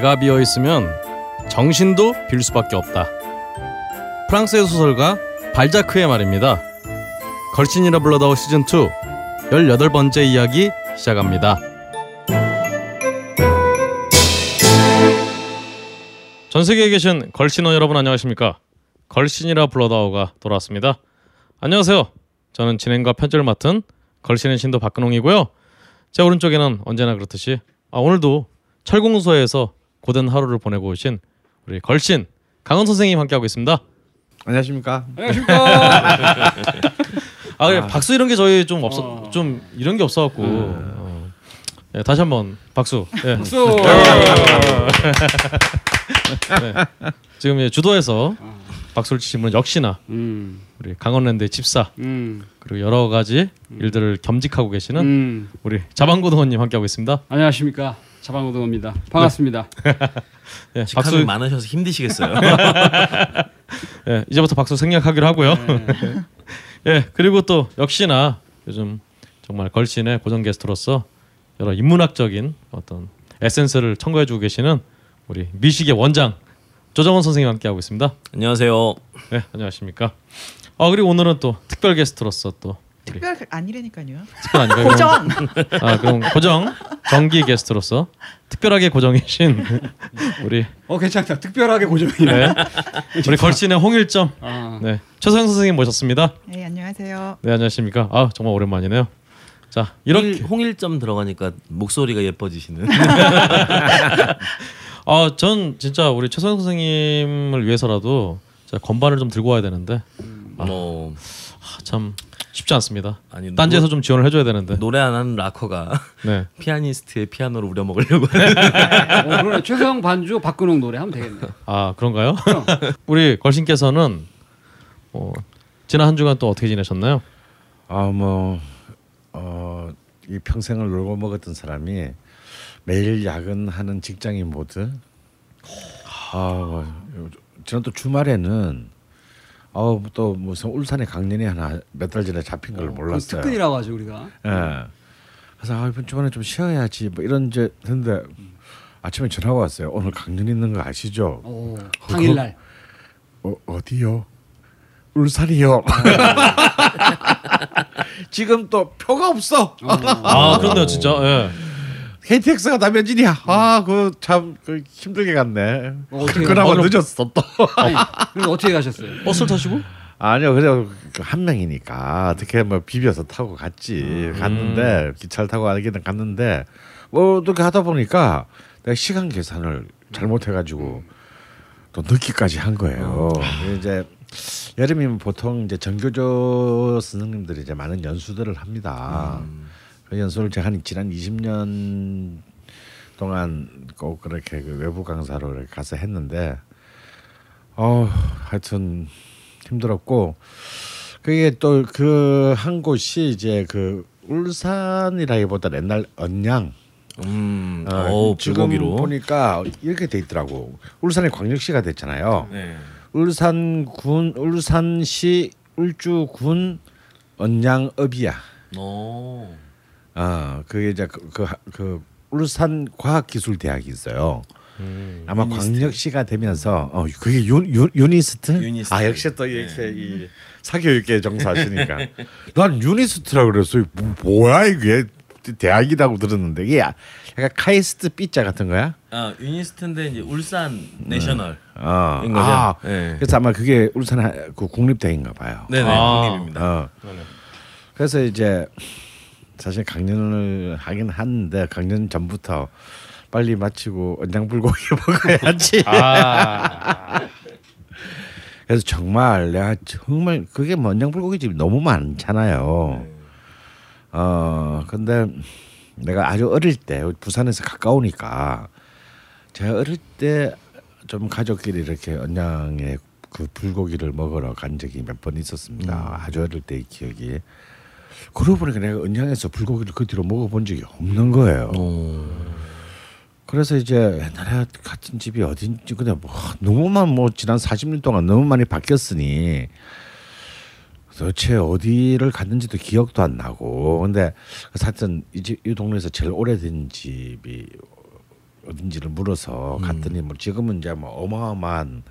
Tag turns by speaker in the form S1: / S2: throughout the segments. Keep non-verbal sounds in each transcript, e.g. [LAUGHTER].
S1: 배가 비어 있으면 정신도 빌 수밖에 없다. 프랑스의 소설가 발자크의 말입니다. 걸신이라 불러다오 시즌 2 18번째 이야기 시작합니다. 전 세계에 계신 걸신어 여러분 안녕하십니까? 걸신이라 불러다오가 돌아왔습니다. 안녕하세요. 저는 진행과 편집을 맡은 걸신의 신도 박근홍이고요. 제 오른쪽에는 언제나 그렇듯이 아, 오늘도 철공소에서 고된 하루를 보내고 오신 우리 걸신 강원 선생님 함께하고 있습니다.
S2: 안녕하십니까?
S3: 안녕하십니까. [LAUGHS]
S1: 아, 그래, 박수 이런 게 저희 좀 없어
S3: 어.
S1: 좀 이런 게 없어갖고 어. 예, 다시 한번 박수. 예.
S3: 박수.
S1: 네. [LAUGHS] 지금 예, 주도에서 박수를 치신 분은 역시나
S3: 음,
S1: 우리 강원랜드의 집사
S3: 음,
S1: 그리고 여러 가지 일들을 겸직하고 계시는
S3: 음.
S1: 우리 자방고등원님 함께하고 있습니다.
S3: 안녕하십니까. 자방고등입니다. 반갑습니다.
S1: 예, [LAUGHS]
S4: 직함이
S1: 박수.
S4: 많으셔서 힘드시겠어요.
S1: 예, [LAUGHS] 이제부터 박수 생략하기로 하고요.
S3: 네.
S1: 예, [LAUGHS] 그리고 또 역시나 요즘 정말 걸신의 고정 게스트로서 여러 인문학적인 어떤 에센스를 첨가해주고 계시는 우리 미식의 원장 조정원 선생님 함께 하고 있습니다.
S4: 안녕하세요.
S1: 네, 안녕하십니까. 아 그리고 오늘은 또 특별 게스트로서 또
S5: 특별 아니라니까요.
S1: 특별 아닌가요?
S5: 고정.
S1: 아 그럼 고정 정기 게스트로서 특별하게 고정이신 [LAUGHS] 우리
S3: 어 괜찮다. 특별하게 고정이네.
S1: 네, 우리 걸신의 홍일점
S3: 아,
S1: 네 최소영 선생님 모셨습니다.
S5: 네 안녕하세요.
S1: 네 안녕하십니까. 아 정말 오랜만이네요. 자 이렇게
S4: 홍일, 홍일점 들어가니까 목소리가 예뻐지시는. [LAUGHS]
S1: 아전 진짜 우리 최소영 선생님을 위해서라도 제가 건반을 좀 들고 와야 되는데
S4: 뭐
S1: 아, 참 쉽지 않습니다.
S4: 아니
S1: 딴지에서 좀 지원을 해줘야 되는데.
S4: 노래 안 하는 락커가 [LAUGHS]
S1: 네.
S4: 피아니스트의 피아노를 우려 먹으려고 [LAUGHS] 하는
S3: 어, 그러네. 최성 반주 박근홍 노래 하면 되겠네.
S1: 아 그런가요? [LAUGHS] 우리 걸신께서는 어, 지난 한 주간 또 어떻게 지내셨나요?
S2: 아뭐 어, 이 평생을 놀고 먹었던 사람이 매일 야근하는 직장인 모두 아 뭐, 지난 또 주말에는 아또 무슨 울산에 강연이 하나 몇 달 전에 잡힌 걸 몰랐어요.
S3: 특근이라고 하죠 우리가.
S2: 예. 그래서 아 이번 주말에 좀 쉬어야지 뭐 이런 이제 했는데 아침에 전화가 왔어요. 오늘 강연 있는 거 아시죠?
S3: 오, 당일날.
S2: 어, 어디요? 울산이요. [LAUGHS] 지금 또 표가 없어.
S1: 아 그런데요 진짜. 예.
S2: KTX가 다 면진이야. 아, 그참그 힘들게 갔네.
S3: 어, 어떻게
S2: 그나마
S1: 어,
S2: 늦었어 또.
S3: 아니, [LAUGHS] 그럼 어떻게 가셨어요?
S1: 버스를 타시고?
S2: 아니요, 그냥 그한 명이니까 어떻게 뭐 비벼서 타고 갔지. 갔는데 기차를 타고 가기는 갔는데 뭐 어떻게 하다 보니까 내가 시간 계산을 잘못해가지고 또 늦기까지 한 거예요. 이제 여름이면 보통 이제 전교조 선생님들이 이제 많은 연수들을 합니다. 그 연수를 제가 한 지난 20년 동안 꼭 그렇게 그 외부 강사로 이렇게 가서 했는데 어 하여튼 힘들었고 그게 또 그 한 곳이 이제 그 울산이라기보다 옛날 언양
S4: 음,
S2: 어,
S4: 어,
S2: 지금
S4: 불고기로.
S2: 보니까 이렇게 돼 있더라고 울산이 광역시가 됐잖아요
S4: 네.
S2: 울산군 울산시 울주군 언양읍이야
S4: 어.
S2: 어 그게 이제 그, 그, 그 울산 과학기술대학이 있어요. 아마 광역시가 되면서 어 그게 유, 유,
S4: UNIST? UNIST.
S2: 아 역시 또 이렇게 이 사교육계 종사하시니까 [LAUGHS] 난 UNIST라 그랬어. 뭐, 뭐야 이게 대학이라고 들었는데 이게 약간 KAIST B자 같은 거야?
S4: 아 UNIST인데 이제 울산 내셔널.
S2: 어.
S4: 인 거죠?
S2: 아,
S4: 네.
S2: 그래서 아마 그게 울산 하- 그 국립대인가 봐요.
S4: 네네
S1: 아.
S4: 국립입니다.
S2: 어. 그래서 이제 사실 강연을 하긴 하는데 강연 전부터 빨리 마치고 언장 불고기 먹어야지. [LAUGHS]
S1: 아
S2: 그래서 정말 내가 정말 그게 뭐 언장 불고기 집이 너무 많잖아요. 어 근데 내가 아주 어릴 때 부산에서 가까우니까 제가 어릴 때 좀 가족끼리 이렇게 언양에 그 불고기를 먹으러 간 적이 몇 번 있었습니다. 아주 어릴 때의 기억이. 그러고 보니까 내가 언양에서 불고기를 그 뒤로 먹어본 적이 없는 거예요. 그래서 이제 옛날에 같은 집이 어딘지 근데 뭐 너무만 뭐 지난 40년 동안 너무 많이 바뀌었으니 도대체 어디를 갔는지도 기억도 안 나고 근데 하여튼 이, 집, 이 동네에서 제일 오래된 집이 어딘지를 물어서
S4: 음.
S2: 갔더니 뭐 지금은 이제 뭐 어마어마한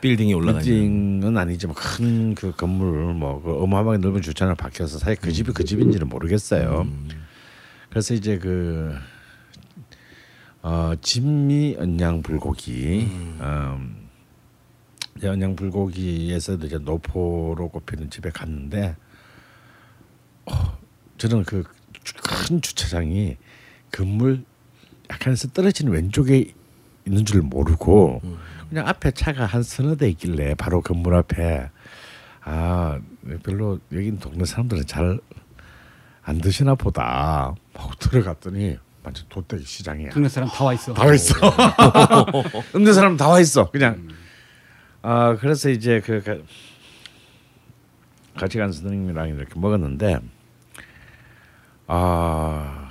S4: 빌딩이 올라가.
S2: 빌딩은 아니지만 큰 그 건물 뭐그 어마어마하게 넓은 주차장을 박혀서 사실 그 집이 그 집인지는 모르겠어요.
S4: 음.
S2: 그래서 이제 그 어, 진미 언양 불고기 음. 이제 언양 불고기에서도 이제 노포로 꼽히는 집에 갔는데 어, 저는 그 큰 주차장이 건물 약간에서 떨어지는 왼쪽에 있는 줄 모르고 그냥 앞에 차가 한 서너 대 있길래 바로 건물 앞에 아 별로 여긴 동네 사람들은 잘 안 드시나 보다 하고 들어갔더니 완전 도떼기 시장이야.
S3: 동네 사람 다 와 있어.
S2: 다 와 있어. [LAUGHS] 없는 사람 다 와 있어. 그냥. 아 그래서 이제 그, 그 같이 간 선생님이랑 이렇게 먹었는데 아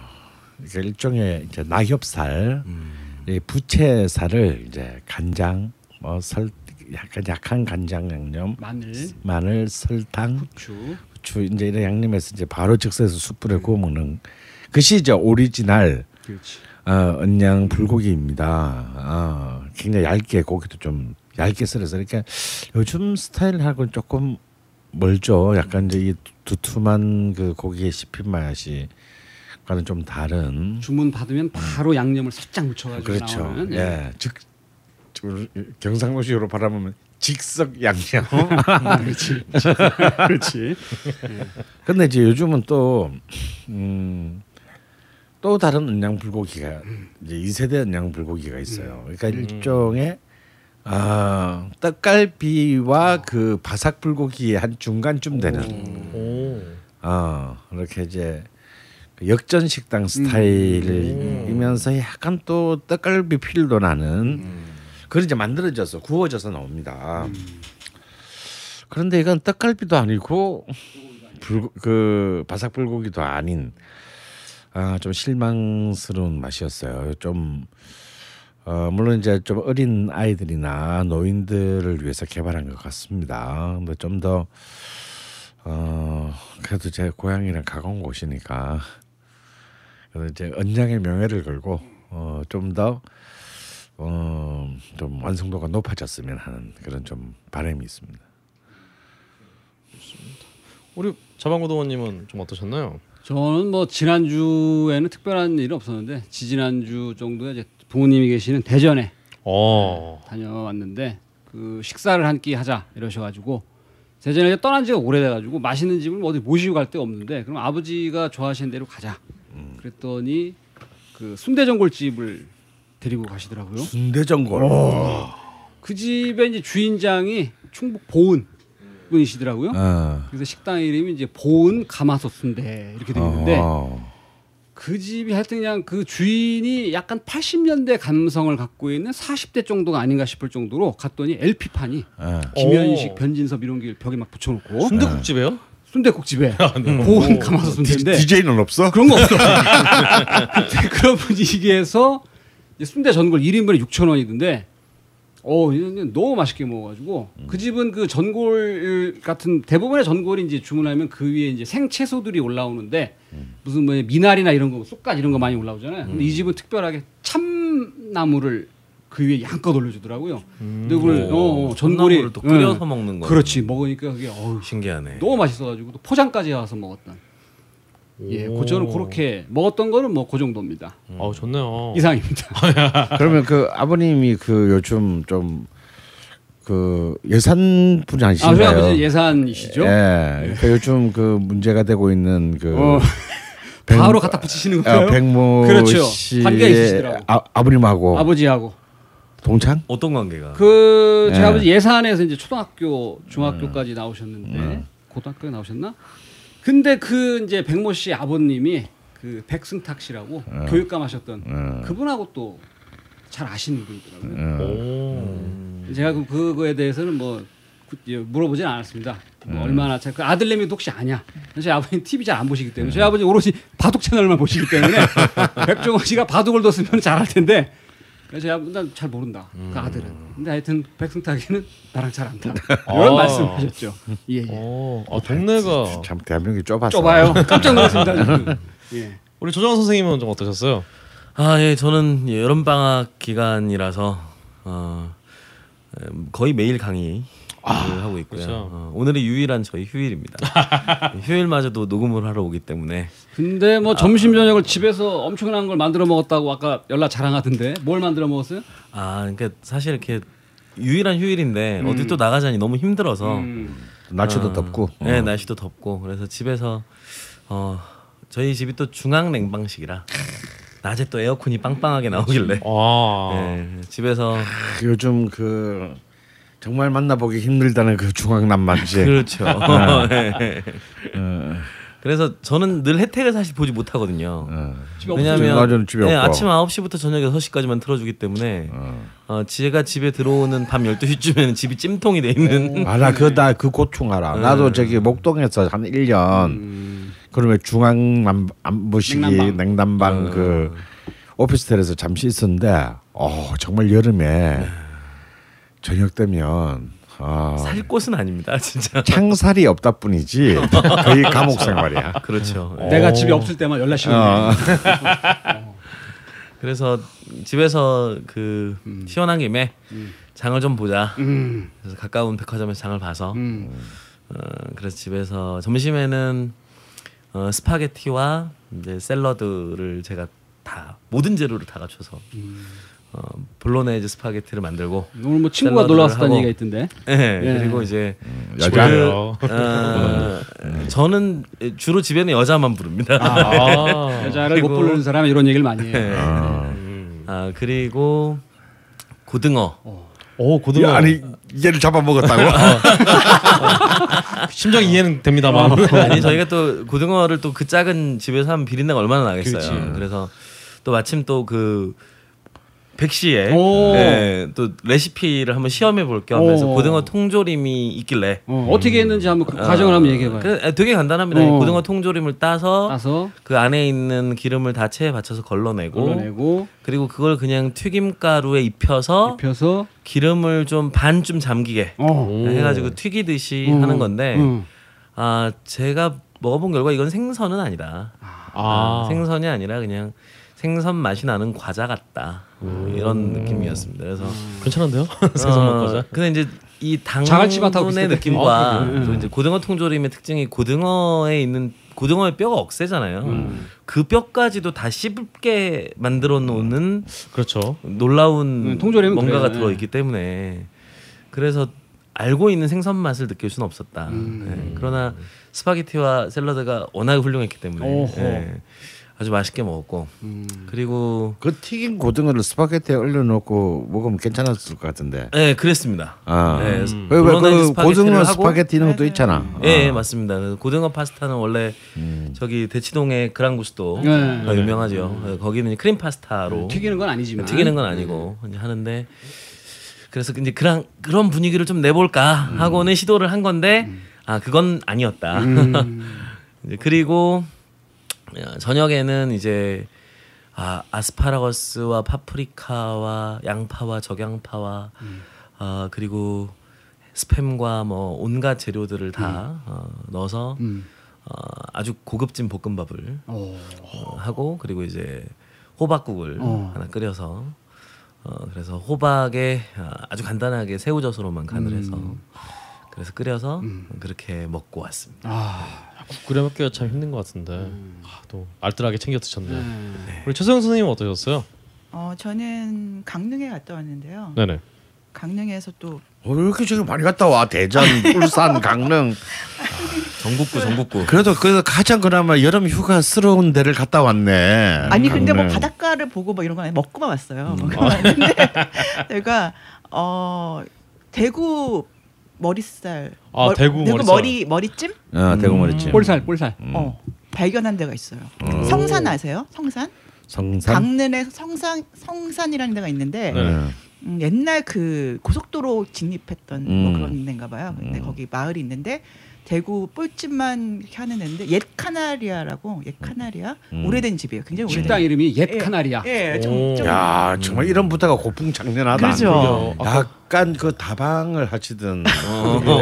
S2: 이게 일종의 이제 낙엽살, 이 부채살을 이제 간장, 뭐 설 약간 약한 간장 양념,
S3: 마늘,
S2: 마늘, 설탕,
S3: 후추.
S2: 후추 이제 이런 양념해서 이제 바로 즉석에서 숯불에 구워 먹는 그것이 이제 오리지널
S3: 그렇지.
S2: 어, 언양 불고기입니다. 어, 굉장히 얇게 고기도 좀 얇게 썰어서 이렇게 요즘 스타일하고는 조금 멀죠. 약간 이제 이 두툼한 그 고기의 씹힌 맛이 과는 좀 다른.
S3: 주문 받으면 바로 양념을 살짝 묻혀가지고
S2: 그렇죠.
S3: 나오는.
S2: 예, 즉 경상도식으로 바라보면 직석 양념.
S3: 그렇지. [LAUGHS] 그렇지.
S2: 근데 이제 요즘은 또 음, 또 다른 언양 불고기가 이제 2세대 언양 불고기가 있어요. 그러니까 일종의 아, 떡갈비와 그 바삭 불고기의 한 중간쯤 되는
S1: 오.
S2: 어, 이렇게 이제 그 역전 식당 스타일이면서 약간 또 떡갈비 필도 나는 그런 이제 만들어져서 구워져서 나옵니다. 그런데 이건 떡갈비도 아니고 불, 그 바삭 불고기도 아닌 아, 좀 실망스러운 맛이었어요. 좀 어, 물론 이제 좀 어린 아이들이나 노인들을 위해서 개발한 것 같습니다. 근데 좀더 어, 그래도 제 고향이랑 가까운 곳이니까 그래서 이제 언양의 명예를 걸고 어, 좀더 어, 좀 완성도가 높아졌으면 하는 그런 좀 바람이 있습니다.
S1: 우리 자방고등원님은 좀 어떠셨나요?
S3: 저는 뭐 지난주에는 특별한 일은 없었는데 지지난주 정도에 이제 부모님이 계시는 대전에
S1: 어.
S3: 다녀왔는데 그 식사를 한 끼 하자 이러셔가지고 대전에 떠난 지가 오래돼가지고 맛있는 집을 뭐 어디 모시고 갈 데가 없는데 그럼 아버지가 좋아하시는 대로 가자. 그랬더니 그 순대전골집을 데리고 가시더라고요.
S2: 순대전골.
S3: 그 집에 이제 주인장이 충북 보은 분이시더라고요.
S2: 어.
S3: 그래서 식당 이름이 이제 보은 가마솥 순대 이렇게 되어 있는데
S2: 어.
S3: 그 집이 하여튼 그냥 그 주인이 약간 80년대 감성을 갖고 있는 40대 정도가 아닌가 싶을 정도로 갔더니 LP판이
S2: 어.
S3: 김현식,
S1: 오.
S3: 변진섭 이런 게 벽에 막 붙여놓고
S1: 순대국집이에요?
S3: 순대국 집에 보은 가마솥 순대인데
S2: DJ는 없어?
S3: 그런 거 없어. [LAUGHS] 그런 분위기에서 순대 전골 1인분에 6천 원이던데 어, 너무 맛있게 먹어가지고 그 집은 그 전골 같은 대부분의 전골이 이제 주문하면 그 위에 이제 생채소들이 올라오는데 무슨 뭐 미나리나 이런 거 쑥갓 이런 거 많이 올라오잖아요. 근데 이 집은 특별하게 참나무를 그 위에 양껏 올려주더라고요. 근데 그걸 어, 어, 전골이
S4: 또 끓여서
S3: 응.
S4: 먹는 거.
S3: 그렇지 먹으니까 그게 어우
S4: 신기하네.
S3: 너무 맛있어가지고 또 포장까지 와서 먹었던. 예, 그 저는 그렇게 먹었던 거는 뭐 그 정도입니다.
S1: 아우 좋네요.
S3: 이상입니다. [LAUGHS]
S2: 그러면 그 아버님이 그 요즘 좀 그 예산 분이
S3: 아,
S2: 아니신가요?
S3: 아버지 예산이시죠?
S2: 예. 그 요즘 그 문제가 되고 있는 그
S3: 어,
S2: 백-
S3: 바로 갖다 붙이시는
S2: 어,
S3: 거예요?
S2: 백모
S3: 그렇죠.
S2: 씨의
S3: 관계가 있으시더라고.
S2: 아, 아버님하고
S3: 아버지하고
S2: 동창?
S4: 어떤 관계가?
S3: 그 저희
S2: 예.
S3: 아버지 예산에서 이제 초등학교, 중학교까지 나오셨는데 고등학교에 나오셨나? 근데 그 이제 백모 씨 아버님이 그 백승탁 씨라고 교육감 하셨던
S2: 어.
S3: 그분하고 또 잘 아시는 분이더라고요.
S1: 오.
S3: 제가 그 그거에 대해서는 뭐 그- 예, 물어보진 않았습니다. 뭐 얼마나 잘, 그 아들내미도 혹시 아냐? 저희 아버님 TV 잘 안 보시기 때문에 저희 아버지 오롯이 바둑 채널만 보시기 때문에 [LAUGHS] 백종원 씨가 바둑을 뒀으면 잘할 텐데 그래서 저희 아버지 난잘 모른다. 그 아들은. 근데 하여튼 백승탁이는 나랑 잘 안다. [LAUGHS] 이런
S1: 아.
S3: 말씀하셨죠. 예, 예.
S1: 어. 아 동네가
S2: 참 대한민국이 좁아서
S3: 좁아요. [LAUGHS] 깜짝 놀랐습니다. 예.
S1: 우리 조정환 선생님은 좀 어떠셨어요?
S4: 아, 예, 저는 여름 방학 기간이라서 어, 음, 거의 매일 강의 를 하고 있고요.
S1: 그렇죠.
S4: 어, 오늘이 유일한 저희 휴일입니다. [LAUGHS] 휴일마저도 녹음을 하러 오기 때문에
S3: 근데 뭐 점심 저녁을 집에서 엄청난 걸 만들어 먹었다고 아까 연락 자랑하던데 뭘 만들어 먹었어요?
S4: 아, 그러니까 사실 이렇게 유일한 휴일인데 어디 또 나가자니 너무 힘들어서
S3: 음.
S2: 날씨도
S4: 어,
S2: 덥고.
S4: 네, 날씨도 덥고 그래서 집에서 어 저희 집이 또 중앙 냉방식이라 낮에 또 에어컨이 빵빵하게 나오길래
S1: 아.
S4: 네, 집에서
S2: 요즘 그 정말 만나보기 힘들다는 그 중앙남만지.
S4: 그렇죠. [LAUGHS] 네. 그래서 저는 늘 혜택을 사실 보지 못하거든요.
S3: 집에
S4: 왜냐하면 네. 아침 9시부터 저녁 6시까지만 틀어주기 때문에 어, 제가 집에 들어오는 밤 12시쯤에는 집이 찜통이 돼 있는
S2: 아나 그나그 고충 알아. 나도 저기 목동에서 한 1년 그러면 중앙남부식이
S3: 냉난방.
S2: 냉난방, 그 오피스텔에서 잠시 있었는데 어 정말 여름에 저녁 되면 아
S4: 살 곳은 아닙니다, 진짜.
S2: 창살이 없다 뿐이지 거의 [LAUGHS] 감옥 생활이야.
S4: 그렇죠. 네.
S3: 내가 집에 없을 때만 연락 시오네.
S2: 어. [LAUGHS]
S4: 그래서 집에서 그 시원한 김에 장을 좀 보자.
S3: 음.
S4: 그래서 가까운 백화점에서 장을 봐서
S3: 음.
S4: 어, 그래서 집에서 점심에는 어, 스파게티와 이제 샐러드를 제가 다 모든 재료를 다 갖춰서 어, bolognese 스파게티를 만들고
S3: 오늘 뭐 친구가 놀러 왔었다는. 얘기가 있던데.
S4: 예,
S3: 예.
S4: 그리고 이제
S1: 여자요.
S4: 어, 저는 주로 집에는 여자만 부릅니다.
S1: 아. [LAUGHS]
S3: 여자를 못
S4: 그리고-
S3: 부르는 사람은 이런 얘기를 많이 해요.
S4: 예. 아 그리고 고등어
S1: 오 고등어.
S2: 야, 아니 얘를 잡아먹었다고? [LAUGHS]
S1: 심정 이해는 됩니다만.
S4: 아니 저희가 또 고등어를 또 그 작은 집에서 하면 비린내가 얼마나 나겠어요. 그래서 또 마침 또그 백시에
S3: 오.
S4: 예, 또 레시피를 한번 시험해 볼게 하면서
S3: 오.
S4: 고등어 통조림이 있길래
S3: 어, 어떻게 했는지 한번 그 과정을 한번 얘기해봐요.
S4: 그, 아, 되게 간단합니다.
S3: 어.
S4: 고등어 통조림을 따서
S3: 따서
S4: 그 안에 있는 기름을 다 체에 받쳐서 걸러내고
S3: 걸러내고
S4: 그리고 그걸 그냥 튀김가루에 입혀서
S3: 입혀서
S4: 기름을 좀 반쯤 잠기게
S3: 어.
S4: 해가지고 튀기듯이
S3: 음.
S4: 하는 건데
S3: 음.
S4: 아 제가 먹어본 결과 이건 생선은 아니다.
S1: 아.
S4: 생선이 아니라 그냥 생선 맛이 나는 과자 같다 이런 느낌이었습니다. 그래서
S1: 괜찮은데요? [LAUGHS]
S4: 어,
S1: 먹과자.
S4: 근데 이제 이 당분의. 느낌과
S3: 아, 그래요?
S4: 또 이제 고등어 통조림의 특징이 고등어에 있는 고등어의 뼈가 억세잖아요.
S3: 음.
S4: 그 뼈까지도 다 씹게 만들어 놓는
S1: 그렇죠.
S4: 놀라운
S3: 음, 통조림은
S4: 뭔가가
S3: 그래요.
S4: 들어 있기 때문에 그래서 알고 있는 생선 맛을 느낄 수는 없었다.
S3: 음.
S4: 예, 그러나 스파게티와 샐러드가 워낙 훌륭했기 때문에 아주 맛있게 먹었고
S3: 음.
S4: 그리고
S2: 그 튀긴 고등어를 스파게티에 올려놓고 먹으면 괜찮았을 것 같은데.
S4: 예 그랬습니다.
S2: 아.
S4: 예,
S1: 음.
S2: 왜, 그 고등어 스파게티 이런 것도 있잖아.
S4: 예, 예,
S2: 아.
S4: 맞습니다. 그래서 고등어 파스타는 원래
S2: 음.
S4: 저기 대치동의 그랑구스도
S3: 네.
S4: 가 유명하죠. 예, 거기는 크림 파스타로
S3: 튀기는 건 아니지만
S4: 튀기는 건 아니고 이제 하는데 그래서 이제 그런 그런 분위기를 좀 내볼까 하고는 시도를 한 건데 아 그건 아니었다. [LAUGHS] 그리고 어, 저녁에는 이제 아 아스파라거스와 파프리카와 양파와 적양파와 아 그리고 스팸과 뭐 온갖 재료들을 다 어, 넣어서
S3: 음.
S4: 어, 아주 고급진 볶음밥을
S3: 어.
S4: 어, 하고 그리고 이제 호박국을
S3: 어.
S4: 하나 끓여서 어, 그래서 호박에 아, 아주 간단하게 새우젓으로만 간을 해서 그래서 끓여서 그렇게 먹고 왔습니다.
S3: 아.
S1: 국 끓여 먹기가 참 힘든 것 같은데 아, 또 알뜰하게 챙겨 드셨네.
S3: 네.
S1: 우리 최소영 선생님 어떠셨어요?
S5: 어, 저는 강릉에 갔다 왔는데요.
S1: 네네.
S5: 강릉에서 또
S2: 어, 왜 이렇게 저기 많이 갔다 와? 대전, [LAUGHS] 울산, 강릉.
S4: 전국구 전국구.
S2: 그래도 그래도 가장 그나마 여름 휴가스러운 데를 갔다 왔네.
S5: 아니 근데 뭐
S2: 강릉.
S5: 바닷가를 보고 뭐 이런 건 아니고 먹고만 왔어요. 먹고만 왔는데 [LAUGHS] 제가 어 대구 머리살
S1: 아,
S5: 멀-
S1: 대구 머리살.
S5: 머리 머리찜
S2: 어, 대구 머리찜.
S3: 볼살 볼살.
S5: 어 발견한 데가 있어요. 성산 아세요? 성산?
S2: 성산.
S5: 강릉에 성산 성산이라는 데가 있는데
S1: 네.
S2: 어.
S5: 음, 옛날 그 고속도로 진입했던
S2: 음.
S5: 뭐 그런 데인가 봐요. 근데 거기 마을이 있는데 대구 뻘집만 하는 데인데 옛 카나리아라고 옛 카나리아
S2: 음.
S5: 오래된 집이에요. 굉장히 오래된
S3: 식당 이름이 옛
S5: 예.
S3: 카나리아.
S5: 예, 좀,
S1: 오.
S2: 좀야 정말 이런.
S5: 그렇죠.
S1: 그러게요. 아까
S2: 약간 그 다방을 하시던.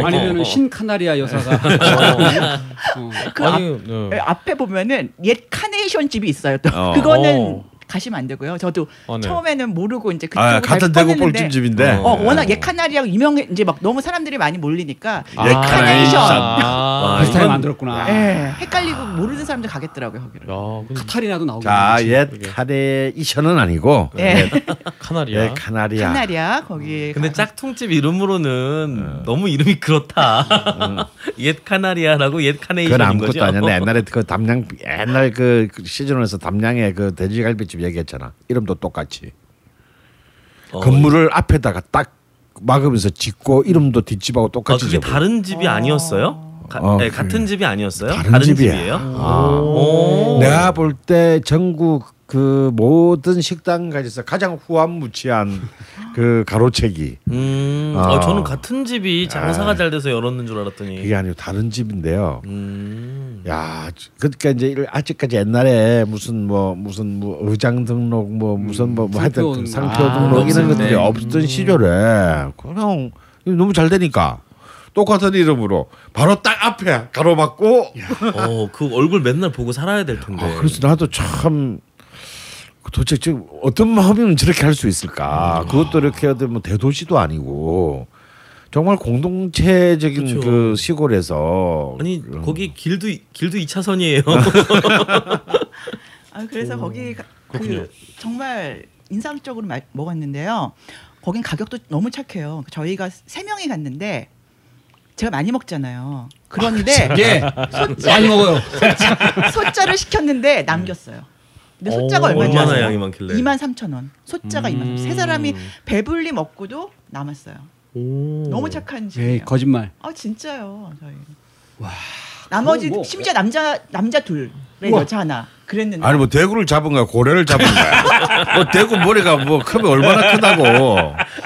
S3: 아니면은 신 카나리아 여사가 [LAUGHS] 어.
S5: 그
S1: 아니, 네.
S5: 예, 앞에 보면은 옛 카네이션 집이 있어요. 또
S2: 어.
S5: 그거는
S1: 어.
S5: 가시면 안 되고요. 저도
S1: 어, 네.
S5: 처음에는 모르고 이제 그쪽으로
S2: 아,
S5: 갈
S2: 같은 대구 볼찜집인데.
S4: 어,
S5: 어, 워낙 예카나리아가 유명해 이제 막 너무 사람들이 많이 몰리니까
S2: 예, 카네이션.
S1: 아,
S3: 비슷하게
S1: 이건-
S3: 만들었구나.
S5: 예, 헷갈리고 모르는 사람들 가겠더라고요 거기를.
S1: 야, 근데
S3: 카타리나도 나오고.
S2: 자, 옛
S1: 이게.
S2: 카네이션은 아니고
S5: 예,
S1: 카나리아.
S2: 예, 카나리아.
S5: 카나리아 거기.
S4: 근데
S5: 가-
S4: 짝퉁집 이름으로는 너무 이름이 그렇다. 옛 카나리아라고 옛 카네이션인
S2: 아무것도
S4: 거죠.
S2: 아니야. 나 옛날에 그 담양 옛날 그 시즌에서 담양의 그 돼지갈비집 얘기했잖아. 이름도 똑같이.
S4: 어,
S2: 건물을 앞에다가 딱 막으면서 짓고 이름도 뒷집하고
S4: 아,
S2: 똑같이
S4: 그게
S2: 지어버려.
S4: 다른 집이 아니었어요? 가,
S2: 어,
S4: 네,
S2: 그-
S4: 같은 집이 아니었어요?
S2: 다른 집이야.
S4: 집이에요?
S2: 아.
S4: 오.
S2: 내가 볼 때 전국 그 모든 식당가에서 가장 후한무치한 [LAUGHS] 그 가로채기
S4: 음,
S2: 아.
S4: 어, 저는 같은 집이 장사가 잘 돼서 열었는 줄 알았더니.
S2: 그게 아니고 다른 집인데요.
S4: 음.
S2: 야, 그러니까 이제 일- 아직까지 옛날에 무슨 뭐 무슨 뭐 의장 등록 뭐 무슨 뭐, 뭐 하여튼 그
S3: 상표
S2: 상표
S3: 등록. 아,
S2: 이런 것들이
S4: 때.
S2: 없던 시절에 그냥 너무 잘 되니까 똑같은 이름으로 바로 딱 앞에 가로막고
S4: 어, 그 얼굴 맨날 보고 살아야 될 텐데.
S2: 아, 그래서 나도 참 도대체 지금 어떤 마음이면 저렇게 할 수 있을까? 그것도 이렇게 어떤 뭐 대도시도 아니고 정말 공동체적인
S4: 그쵸.
S2: 그 시골에서
S4: 아니 거기 길도 길도 2차선이에요. [LAUGHS]
S5: 아 그래서 거기 가-
S1: 그렇군요.
S5: 그 정말 인상적으로 마- 먹었는데요. 거긴 가격도 너무 착해요. 저희가 세 명이 갔는데 제가 많이 먹잖아요. 그런데
S3: 예. 많이 먹어요. [LAUGHS]
S5: 소자를 시켰는데 남겼어요. 근데 소자가
S1: 오,
S5: 얼마인지
S4: 얼마나
S5: 아세요?
S4: 양이 많길래?
S5: 2만 3천 원. 소자가 2만 3천 세 사람이 배불리 먹고도 남았어요.
S1: 오.
S5: 너무 착한
S3: 예,
S5: 집이에요.
S3: 거짓말.
S5: 아 진짜요. 저희. 나머지
S3: 그거 뭐-
S5: 심지어 남자 남자 둘,
S3: 우와.
S5: 여자 하나 그랬는데
S2: 아니 뭐 대구를 잡은 거야 고래를 잡은 거야. [LAUGHS] 뭐 대구 머리가 뭐 크면 얼마나 크다고.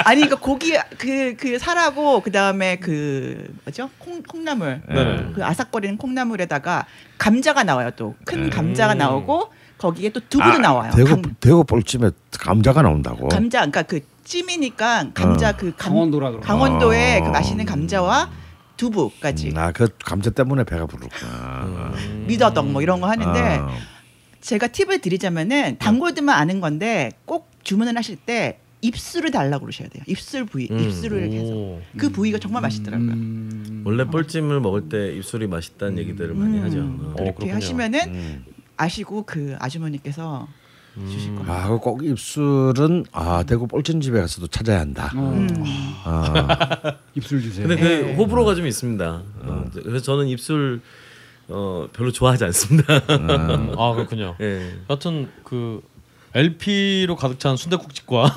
S5: 아니 그러니까 고기 그그 살하고 그 다음에 그 뭐죠 콩 콩나물
S1: 네네.
S5: 그 아삭거리는 콩나물에다가 감자가 나와요 또큰
S2: 음.
S5: 감자가 나오고 거기에 또 두부도 나와요.
S2: 대구
S5: 감,
S2: 대구 볼찜에 감자가 나온다고.
S5: 감자 그러니까 그 찜이니까 감자
S2: 어.
S5: 그 감,
S3: 강원도라 그러.
S5: 강원도의
S2: 어.
S5: 그 맛있는 감자와 두부까지
S2: 나그 감자 때문에 배가 부르구나.
S5: 미더덕 뭐 이런 거 하는데
S2: 아.
S5: 제가 팁을 드리자면은 단골들만 아는 건데 꼭 주문을 하실 때 입술을 달라고 그러셔야 돼요. 입술 부위,
S4: 음.
S5: 입술을 해서
S1: 오.
S5: 그 부위가 정말 맛있더라고요.
S3: 음.
S4: 원래 뻘찜을 먹을 때 입술이 맛있다는 얘기들을 많이
S5: 음.
S4: 하죠. 어.
S1: 어,
S5: 그렇게
S1: 그렇군요.
S5: 하시면은
S2: 음.
S5: 아시고 그 아주머니께서 주실 거예요.
S2: 아, 그꼭 입술은 아 대구 볼찜집에 가서도 찾아야 한다.
S3: 어.
S5: 음.
S2: 아, [LAUGHS]
S3: 입술 주세요.
S4: 근데 그
S5: 네.
S4: 호불호가 좀 있습니다. 어, 그래서 저는 입술 어, 별로 좋아하지 않습니다. [LAUGHS]
S1: 아 그렇군요.
S4: 예.
S1: 여튼 그 LP로 가득 찬 순대국집과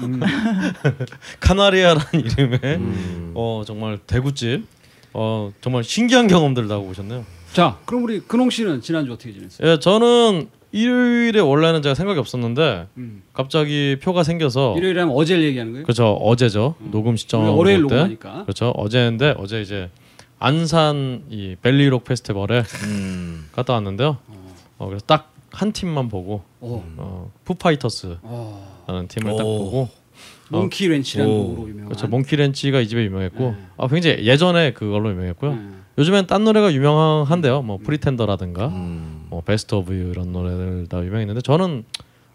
S1: [LAUGHS] 카나리아라는 이름의
S4: 음.
S1: 어 정말 대구집 어 정말 신기한 경험들을 다 하고 오셨네요.
S3: 자, 그럼 우리 근홍 씨는 지난주 어떻게 지냈어요?
S1: 예, 저는 일요일에 원래는 제가 생각이 없었는데
S3: 음.
S1: 갑자기 표가 생겨서
S3: 일요일에 하면 어제를 얘기하는 거예요?
S1: 그렇죠 어제죠 녹음 시점
S3: 월요일. 녹음하니까.
S1: 그렇죠 어제인데 어제 이제 안산 이 밸리록 페스티벌에
S4: 음.
S1: 갔다 왔는데요. 어, 그래서 딱 한 팀만 보고
S3: 어.
S1: 어, Foo Fighters라는
S3: 어.
S1: 팀을 딱
S4: 오.
S1: 보고
S3: Monkey Wrench라는
S4: 오.
S3: 곡으로 유명한.
S1: 그렇죠 Monkey Wrench가 이 집에 유명했고
S3: 네.
S1: 아, 굉장히 예전에 그걸로 유명했고요.
S3: 네.
S1: 요즘엔 딴 노래가 유명한데요. 뭐 Pretender라든가
S4: 음.
S1: 뭐 Best of You 이런 노래들 다 유명했는데 저는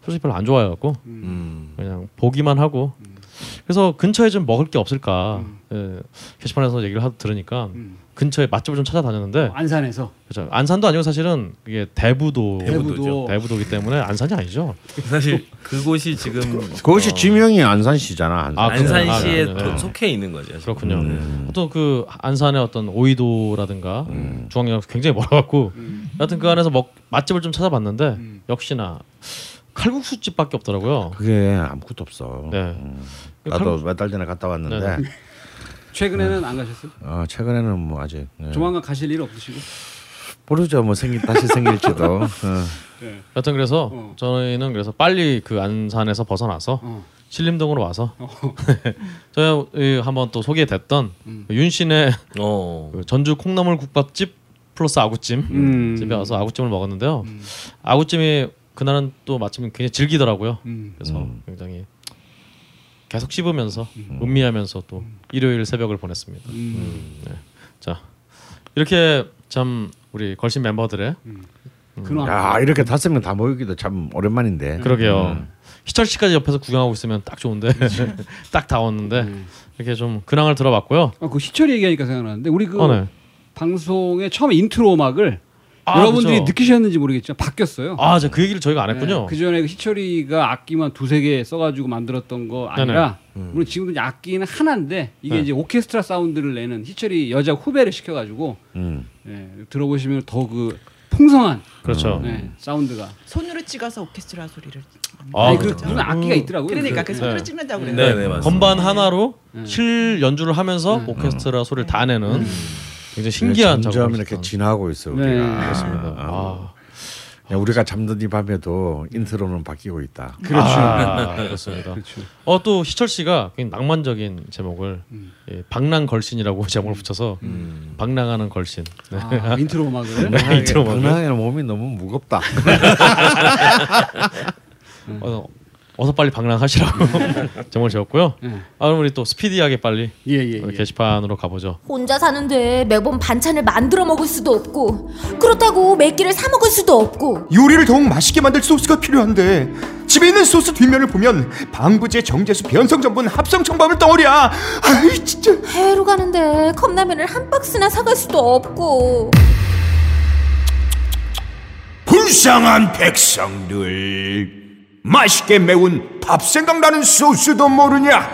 S1: 솔직히 별로 안 좋아해갖고
S4: 음.
S1: 그냥 보기만 하고 그래서 근처에 좀 먹을 게 없을까 예, 게시판에서 얘기를 하도 들으니까
S3: 음.
S1: 근처에 맛집을 좀 찾아다녔는데
S3: 안산에서
S1: 그렇죠 안산도 아니고 사실은 이게 대부도
S3: 대부도.
S1: 대부도기 때문에 안산이 아니죠.
S4: 사실 그곳이 지금
S2: 그것이
S4: 어,
S2: 지명이 안산시잖아. 안산.
S1: 아?
S4: 안산시에
S1: 아, 네, 네.
S4: 속해 있는 거죠. 지금.
S1: 그렇군요.
S2: 음.
S1: 또그 안산의 어떤 오이도라든가 중앙역 굉장히 멀어갖고
S3: 음.
S1: 여하튼 그 안에서 먹 맛집을 좀 찾아봤는데
S3: 음.
S1: 역시나 칼국수집밖에 없더라고요.
S2: 그게 아무것도 없어.
S1: 네.
S2: 음. 나도 몇달 전에 갔다 왔는데
S1: 네.
S3: 최근에는 안 가셨어요?
S2: 어, 최근에는 뭐 아직 네.
S3: 조만간 가실 일 없으시고?
S2: 모르죠. 뭐 생기 다시 생길지도. [LAUGHS] 어.
S3: 네.
S1: 여튼 그래서
S3: 어.
S1: 저희는 그래서 빨리 그 안산에서 벗어나서
S3: 어.
S1: 신림동으로 와서
S3: 어. [LAUGHS]
S1: 저희 이 한번 또 소개됐던
S3: 음.
S1: 윤신의
S4: 어.
S1: 그 전주 콩나물 국밥집 플러스 아구찜
S3: 음.
S1: 집에 와서 아구찜을 먹었는데요. 아구찜이 그날은 또 마침 굉장히 질기더라고요.
S3: 음.
S1: 그래서
S2: 음.
S1: 굉장히 계속 씹으면서 음미하면서 또 일요일 새벽을 보냈습니다.
S3: 음.
S1: 자 이렇게 참 우리 걸신 멤버들의
S3: 음.
S2: 야 이렇게 다섯 명 다 모이기도 참 오랜만인데.
S1: 그러게요.
S2: 음.
S1: 희철 씨까지 옆에서 구경하고 있으면 딱 좋은데 [LAUGHS] 딱 다 왔는데
S3: 음.
S1: 이렇게 좀 근황을 들어봤고요.
S3: 아, 그 희철이 얘기하니까 생각나는데 우리 그
S1: 어, 네.
S3: 방송의 처음 인트로 음악을
S1: 아,
S3: 여러분들이
S1: 그죠.
S3: 느끼셨는지 모르겠지만 바뀌었어요.
S1: 아, 저그 얘기를 저희가 안 했군요.
S3: 그 전에 희철이가 악기만 두세 개 써가지고 만들었던 거 아니라 물론 지금도 이제 악기는 하나인데 이게
S1: 네.
S3: 이제 오케스트라 사운드를 내는 희철이 여자 후배를 시켜가지고
S2: 음.
S3: 예, 들어보시면 더그 풍성한
S1: 그렇죠.
S3: 네, 사운드가
S5: 손으로 찍어서 오케스트라 소리를.
S1: 아,
S3: 아니 그
S1: 그렇죠.
S3: 무슨 악기가 있더라고요.
S5: 그러니까 그
S3: 그-
S5: 손으로
S1: 네.
S5: 찍는다고 그래요.
S4: 네, 네, 맞습니다.
S1: 건반 하나로
S3: 네.
S1: 실 연주를 하면서
S3: 네.
S1: 오케스트라 소리를 다 내는 굉장히 신기한
S2: 점점 이렇게. 지나고 있어
S3: 네,
S2: 우리가.
S1: 그렇습니다.
S2: 아.
S1: 아,
S2: 야, 우리가 잠든 이 밤에도 인트로는 바뀌고 있다.
S3: 그렇죠.
S1: 아, 그렇습니다.
S3: 그렇죠.
S1: 어 또 희철 씨가 굉장히 낭만적인 제목을
S3: 음.
S1: 예, 방랑 걸신이라고 [LAUGHS] 제목을 붙여서
S4: 음.
S1: 방랑하는 걸신. 네.
S3: 아, 인트로 음악을
S1: 네, 인트로 음악을.
S2: 방랑이는 몸이 너무 무겁다. [LAUGHS]
S1: 어, 어서 빨리 방랑하시라고 [LAUGHS] 제목을 지었고요.
S3: 예.
S1: 아 그럼 우리 또 스피디하게 빨리
S3: 예, 예,
S1: 우리
S3: 예.
S1: 게시판으로 가보죠.
S6: 혼자 사는데 매번 반찬을 만들어 먹을 수도 없고 그렇다고 몇 끼를 사 먹을 수도 없고
S7: 요리를 더욱 맛있게 만들 소스가 필요한데 집에 있는 소스 뒷면을 보면 방부제 정제수 변성 전분 합성 첨가물 덩어리야 아이 진짜
S6: 해외로 가는데 컵라면을 한 박스나 사갈 수도 없고
S7: 불쌍한 백성들 맛있게 매운 밥 생각나는 소스도 모르냐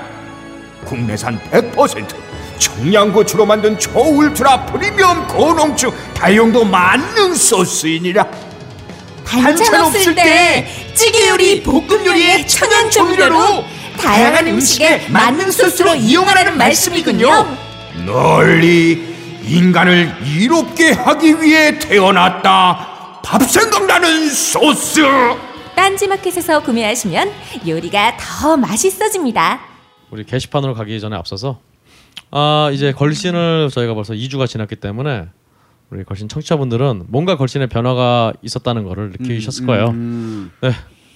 S7: 국내산 100% 청양고추로 만든 초울트라 프리미엄 고농축 다용도 만능 소스이니라
S6: 반찬 없을 때 찌개 요리, 볶음 요리에 천연 조미료로 다양한 음식에 만능 소스로 이용하라는 말씀이군요.
S7: 널리 인간을 이롭게 하기 위해 태어났다. 밥 생각나는 소스.
S6: 딴지마켓에서 구매하시면 요리가 더 맛있어집니다.
S1: 우리 게시판으로 가기 전에 앞서서 아 이제 걸신을 저희가 벌써 2주가 지났기 때문에 우리 걸신 청취자분들은 뭔가 걸신의 변화가 있었다는 거를 느끼셨을 거예요.
S3: 음.
S1: 네,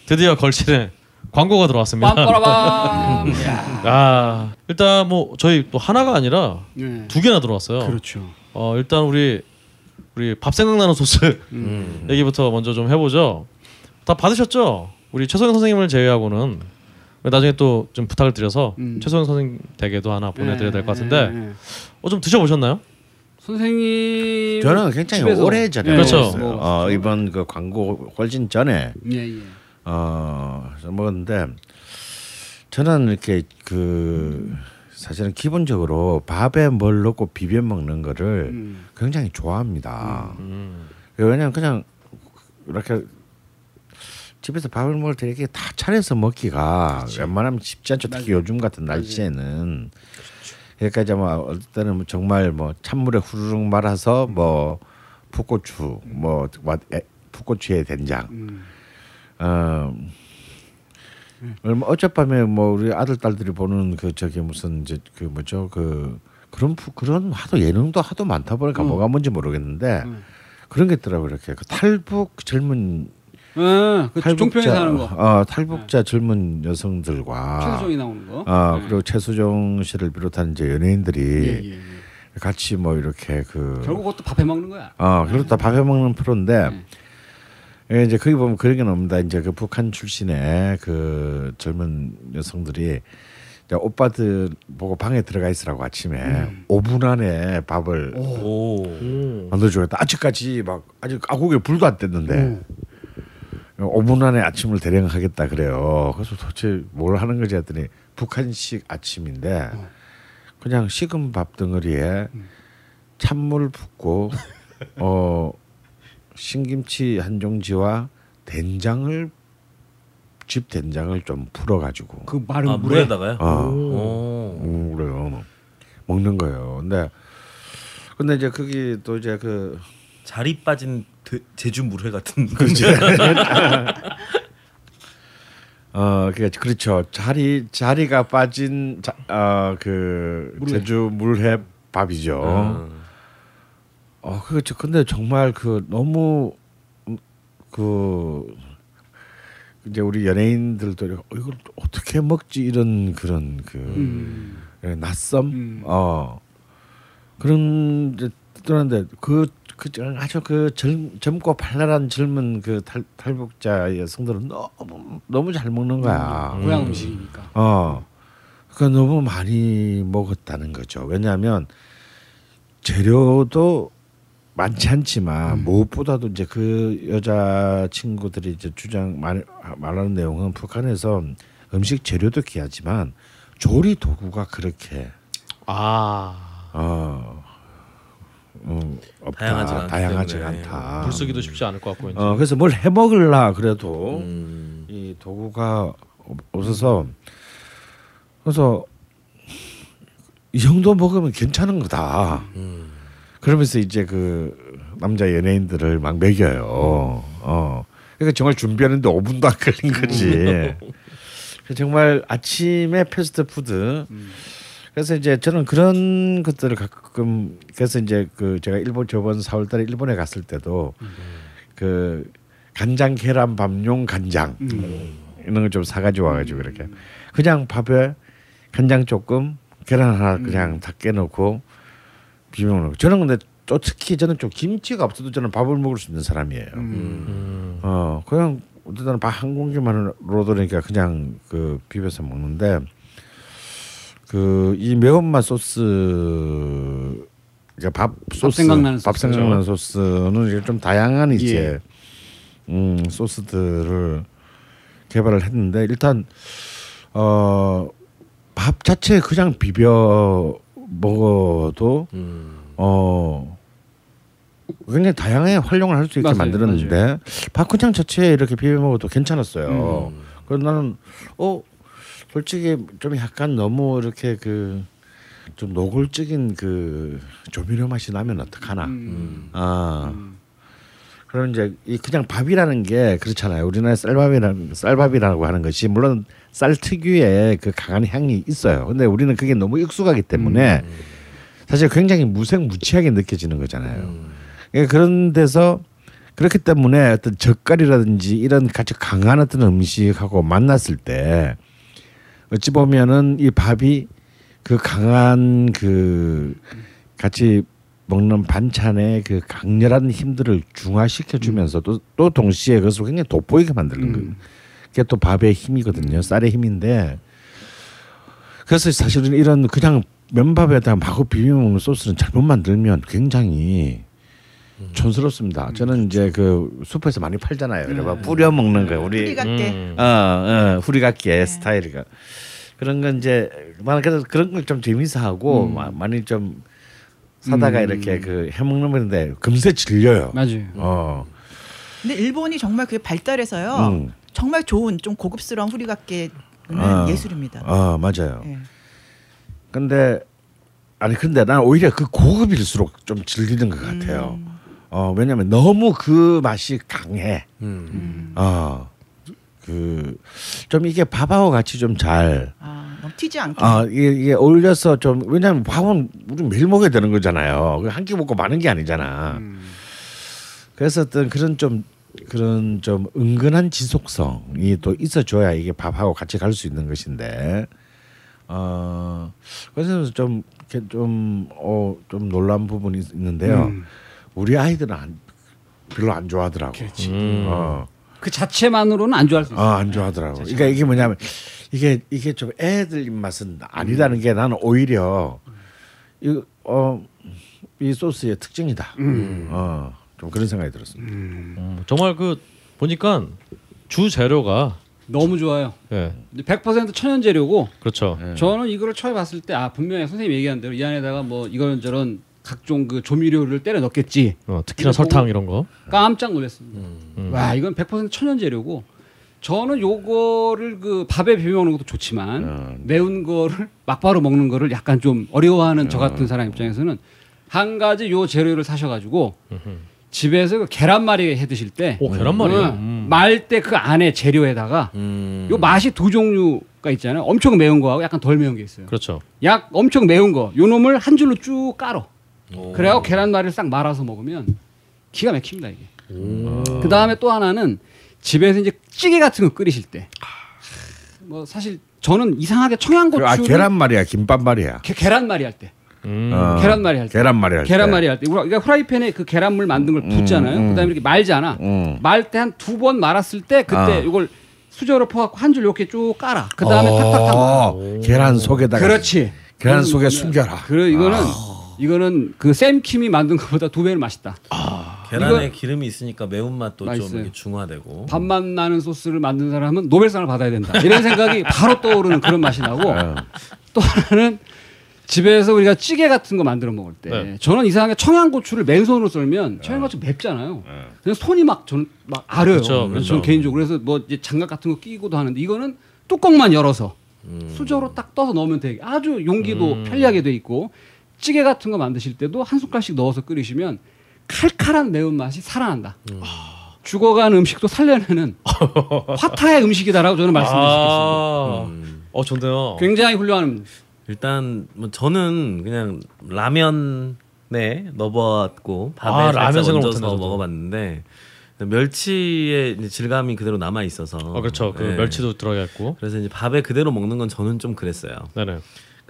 S1: 드디어 걸신에 광고가 들어왔습니다. [LAUGHS] 아 일단 뭐 저희 또 하나가 아니라
S3: 네.
S1: 두 개나 들어왔어요.
S3: 그렇죠.
S1: 어 일단 우리 우리 밥 생각나는 소스
S3: 음.
S1: 얘기부터 먼저 좀 해보죠. 다 받으셨죠? 우리 최소영 선생님을 제외하고는 나중에 또 좀 부탁을 드려서
S3: 음.
S1: 최소영 선생 댁에도 하나 보내드려야 될 것 같은데
S3: 네, 네, 네.
S1: 어 좀 드셔보셨나요?
S3: 선생님
S2: 저는 굉장히
S3: 집에서-
S2: 오래 전에
S3: 네,
S1: 그렇죠.
S2: 먹었어요.
S3: 뭐,
S2: 어, 이번 그 광고 훨씬 전에
S3: 예, 예.
S2: 어 먹었는데 저는 이렇게 그 사실은 기본적으로 밥에 뭘 넣고 비벼 먹는 거를
S3: 음.
S2: 굉장히 좋아합니다.
S1: 음.
S2: 왜냐면 그냥 이렇게 집에서 밥을 먹을 때 이렇게 다 차려서 먹기가 웬만하면 쉽지 않죠. 특히 요즘 같은 날씨에는. 그러니까 이제 뭐 어떨 때는 뭐 정말 뭐 찬물에 후루룩 말아서 뭐 풋고추 뭐 풋고추에 된장
S3: 음.
S2: 어 얼마 어젯밤에 뭐 우리 아들 딸들이 보는 그 저기 무슨 이제 그 뭐죠 그 그런 푸- 그런 하도 예능도 하도 많다 보니까
S3: 음.
S2: 뭐가 뭔지 모르겠는데
S3: 음.
S2: 그런 게 있더라고 이렇게 그 탈북 젊은
S3: 예, 그 종편에서 하는 거.
S2: 어 탈북자 젊은 여성들과
S3: 최수정이 나오는 거.
S2: 어
S3: 네.
S2: 그리고 최수종 씨를 비롯한 이제 연예인들이
S3: 예, 예, 예.
S2: 같이 뭐 이렇게 그
S3: 결국 그것도 밥해 먹는 거야.
S2: 어, 그리고 다 밥해 먹는 프로인데
S3: 네.
S2: 예, 이제 거기 보면 그런 게 나옵니다. 이제 그 북한 출신의 그 젊은 여성들이 오빠들 보고 방에 들어가 있으라고 아침에
S3: 음.
S2: 5분 안에 밥을
S4: 오.
S2: 만들어 주겠다. 아직까지 막 아직 아국에 불도 안 뗐는데 5분 안에 아침을 대령 하겠다 그래요. 그래서 도대체 뭘 하는 거지 했더니 북한식 아침인데 그냥 식은 밥 덩어리에 찬물 붓고 어 신김치 한 종지와 된장을 집 된장을 좀 풀어 가지고
S3: 그 마른
S4: 아,
S3: 물에
S4: 물에다가요?
S2: 어
S4: 오.
S2: 음, 그래요 먹는 거예요. 근데 근데 이제 거기 또 이제 그
S4: 자리 빠진 돼- 제주 물회 같은 [LAUGHS] [LAUGHS]
S2: 어, 그 그렇죠. 자리 자리가 빠진 자, 어, 그
S3: 물회.
S2: 제주 물회 밥이죠.
S4: 음.
S2: 어, 그렇죠. 근데 정말 그 너무 음, 그 이제 우리 연예인들도 어, 이걸 어떻게 먹지 이런 그런 그
S3: 음.
S2: 예, 낯섦
S3: 음.
S2: 어 그런 이제 뜨는데 그 그 아주 그 젊, 젊고 발랄한 젊은 그 탈, 탈북자 여성들은 너무 너무 잘 먹는 거야.
S3: 고향 음식이니까.
S2: 어, 그 너무 많이 먹었다는 거죠. 왜냐하면 재료도 많지 않지만 무엇보다도 이제 그 여자 친구들이 이제 주장 말, 말하는 내용은 북한에서 음식 재료도 귀하지만 조리 도구가 그렇게
S1: 아
S2: 어, 어 없다,
S4: 다양하지가 때문에.
S2: 않다.
S1: 불 쓰기도 쉽지 않을 것 같고 이제.
S2: 어 그래서 뭘 해먹을라 그래도
S4: 음.
S2: 이 도구가 없- 없어서 그래서 이 정도 먹으면 괜찮은 거다.
S4: 음.
S2: 그러면서 이제 그 남자 연예인들을 막 먹여요. 어. 그러니까 정말 준비하는데 5분도 안 걸린 거지. 그래서 정말 아침에 패스트푸드. 그래서 이제 저는 그런 것들을 가끔 그래서 이제 그 제가 일본 저번 4월달에 일본에 갔을 때도 그 간장 계란 밥용 간장 이런 걸 좀 사가지고 와가지고 이렇게 그냥 밥에 간장 조금 계란 하나 그냥 다 깨놓고 비벼 먹는 거. 저는 근데 또 특히 저는 좀 김치가 없어도 저는 밥을 먹을 수 있는 사람이에요.
S1: 음.
S2: 어 그냥 어쨌든 밥한 공기만으로도 그러니까 그냥 그 비벼서 먹는데 그 이 매운맛 소스 그러니까 밥 소스
S3: 생각나는
S2: 밥
S3: 소스죠.
S2: 생각나는 소스는 이제 좀 다양한 이제 음 소스들을 개발을 했는데 일단 어 밥 자체 그냥 비벼 먹어도
S4: 음.
S2: 어 굉장히 다양하게 활용을 할 수 있게
S3: 맞아요,
S2: 만들었는데 밥그냥 자체에 이렇게 비벼 먹어도 괜찮았어요.
S4: 음.
S2: 그래서 나는 어 솔직히 좀 약간 너무 이렇게 그 좀 노골적인 그 조미료 맛이 나면 어떡하나.
S3: 음.
S2: 아. 그럼 이제 이 그냥 밥이라는 게 그렇잖아요. 우리나라 쌀밥이라는 쌀밥이라고 하는 것이 물론 쌀 특유의 그 강한 향이 있어요. 근데 우리는 그게 너무 익숙하기 때문에 사실 굉장히 무색무취하게 느껴지는 거잖아요. 그러니까 그런 데서 그렇기 때문에 어떤 젓갈이라든지 이런 같이 강한 어떤 음식하고 만났을 때 어찌 보면은 이 밥이 그 강한 그 같이 먹는 반찬의 그 강렬한 힘들을 중화시켜 주면서도 또 동시에 그것을 굉장히 돋보이게 만드는 거예요. 그게 또 밥의 힘이거든요. 쌀의 힘인데 그래서 사실은 이런 그냥 면밥에다가 마구 비벼 먹는 소스는 잘못 만들면 굉장히 촌스럽습니다. 저는 이제 그 슈퍼에서 많이 팔잖아요. 여러분 뿌려 먹는 거 우리
S5: 뿌리 같게.
S1: 음.
S2: 어, 어 후리갓기의 스타일이가 그런 건 이제 그래서 그런 걸 좀 재미있어 하고 마- 많이 좀 사다가 이렇게 그 해먹는 건데 금세 질려요.
S3: 맞아요.
S2: 어,
S5: 근데 일본이 정말 그게 발달해서요.
S2: 음.
S5: 정말 좋은 좀 고급스러운 후리갓게는
S2: 아.
S5: 예술입니다.
S2: 어 맞아요.
S5: 예.
S2: 근데 아니 근데 난 오히려 그 고급일수록 좀 즐기는 것 같아요.
S5: 음.
S2: 어 왜냐면 너무 그 맛이 강해.
S4: 음.
S2: 어. 그 좀 이게 밥하고 같이 좀잘
S5: 아, 너무 튀지 않게.
S2: 아 이게, 이게 어울려서 좀 왜냐면 밥은 우리 매일 먹어야 되는 거잖아요. 한 끼 먹고 마는 게 아니잖아. 그래서 어떤 그런 좀 그런 좀 은근한 지속성이 또 있어줘야 이게 밥하고 같이 갈 수 있는 것인데 어 그래서 좀좀어좀 놀란 부분이 있는데요.
S3: 음.
S2: 우리 아이들은 안, 별로 안 좋아하더라고.
S3: 그렇지.
S1: 음.
S2: 어.
S3: 그 자체만으로는 안 좋아할 수 있어요.
S2: 아, 안 좋아하더라고. 그러니까 이게 뭐냐면 이게 이게 좀 애들 입맛은 아니라는 게 나는 오히려 이어 이 소스의 특징이다. 어, 좀 그런 생각이 들었습니다.
S1: 음, 정말 그 보니까 주 재료가
S3: 너무 좋아요.
S1: 예
S3: 100% 천연 재료고
S1: 그렇죠.
S3: 저는 이거를 처음 봤을 때 아 분명히 선생님 얘기한 대로 이 안에다가 뭐 이런 저런 각종 그 조미료를 때려 넣겠지.
S1: 어, 특히나 설탕 이런 거.
S3: 깜짝 놀랐습니다.
S1: 음.
S3: 와 이건 100% 천연 재료고 저는 요거를 그 밥에 비벼 먹는 것도 좋지만
S2: 어.
S3: 매운 거를 막바로 먹는 거를 약간 좀 어려워하는 저 같은 사람 입장에서는 한 가지 요 재료를 사셔가지고 집에서 그 계란말이 해 드실 때
S1: 오 계란말이요. 음.
S3: 말때 그 안에 재료에다가
S4: 음.
S3: 요 맛이 두 종류 가 있잖아요. 엄청 매운 거하고 약간 덜 매운 게 있어요.
S1: 그렇죠.
S3: 약 엄청 매운 거, 요 놈을 한 줄로 쭉 깔어.
S4: 오.
S3: 그래갖고 계란말이를 싹 말아서 먹으면 기가 막힙니다 이게.
S4: 오.
S3: 그 다음에 또 하나는 집에서 이제 찌개 같은 거 끓이실 때, 뭐 사실 저는 이상하게 청양고추를
S2: 아 계란 말이야, 김밥 말이야.
S3: 게- 계란말이 할 때.
S1: 음.
S2: 어,
S3: 계란말이 할 때.
S2: 계란말이 할 때.
S3: 계란말이 할 때. 우리가 그러니까 후라이팬에 그 계란물 만든 걸 붓잖아요.
S2: 음, 음.
S3: 그다음에 이렇게 말잖아.
S2: 음.
S3: 말때 한 두 번 말았을 때 그때
S2: 아.
S3: 이걸 수저로 퍼갖고 한 줄 이렇게 쭉 깔아. 그다음에 탁탁탁.
S2: 어, 계란 속에다가
S3: 그렇지.
S2: 계란 속에 숨겨라.
S3: 그래 이거는
S2: 아.
S3: 이거는 그 샘킴이 만든 것보다 두 배는 맛있다.
S4: 계란에
S3: 이거-
S4: 기름이 있으니까 매운맛도
S3: 맛있어요.
S4: 좀 중화되고.
S3: 밥맛 나는 소스를 만든 사람은 노벨상을 받아야 된다. 이런 생각이 [LAUGHS] 바로 떠오르는 그런 맛이 나고
S2: 어.
S3: 또 하나는 집에서 우리가 찌개 같은 거 만들어 먹을 때
S1: 네.
S3: 저는 이상하게 청양고추를 맨손으로 썰면 청양고추 맵잖아요. 그냥 손이 막 저는 막 아려요.
S1: 그렇죠, 그렇죠.
S3: 저는 개인적으로 그래서 뭐 이제 장갑 같은 거 끼고도 하는데 이거는 뚜껑만 열어서
S4: 음.
S3: 수저로 딱 떠서 넣으면 되게 아주 용기도
S1: 음.
S3: 편리하게 돼 있고 찌개 같은 거 만드실 때도 한 숟갈씩 넣어서 끓이시면 칼칼한 매운 맛이 살아난다.
S1: 음.
S3: 죽어간 음식도 살려내는 [LAUGHS] 화타의 음식이다라고 저는 말씀드리겠습니다.
S1: 아,
S4: 음.
S1: 어 좋네요.
S3: 굉장히 훌륭한
S4: 일단 뭐 저는 그냥 라면에 넣어봤고 밥에
S1: 아, 라면
S4: 얹어서. 먹어봤는데 멸치의 질감이 그대로 남아 있어서.
S1: 어, 그렇죠. 그
S4: 네.
S1: 멸치도 들어가 있고.
S4: 그래서 이제 밥에 그대로 먹는 건 저는 좀 그랬어요.
S1: 네네.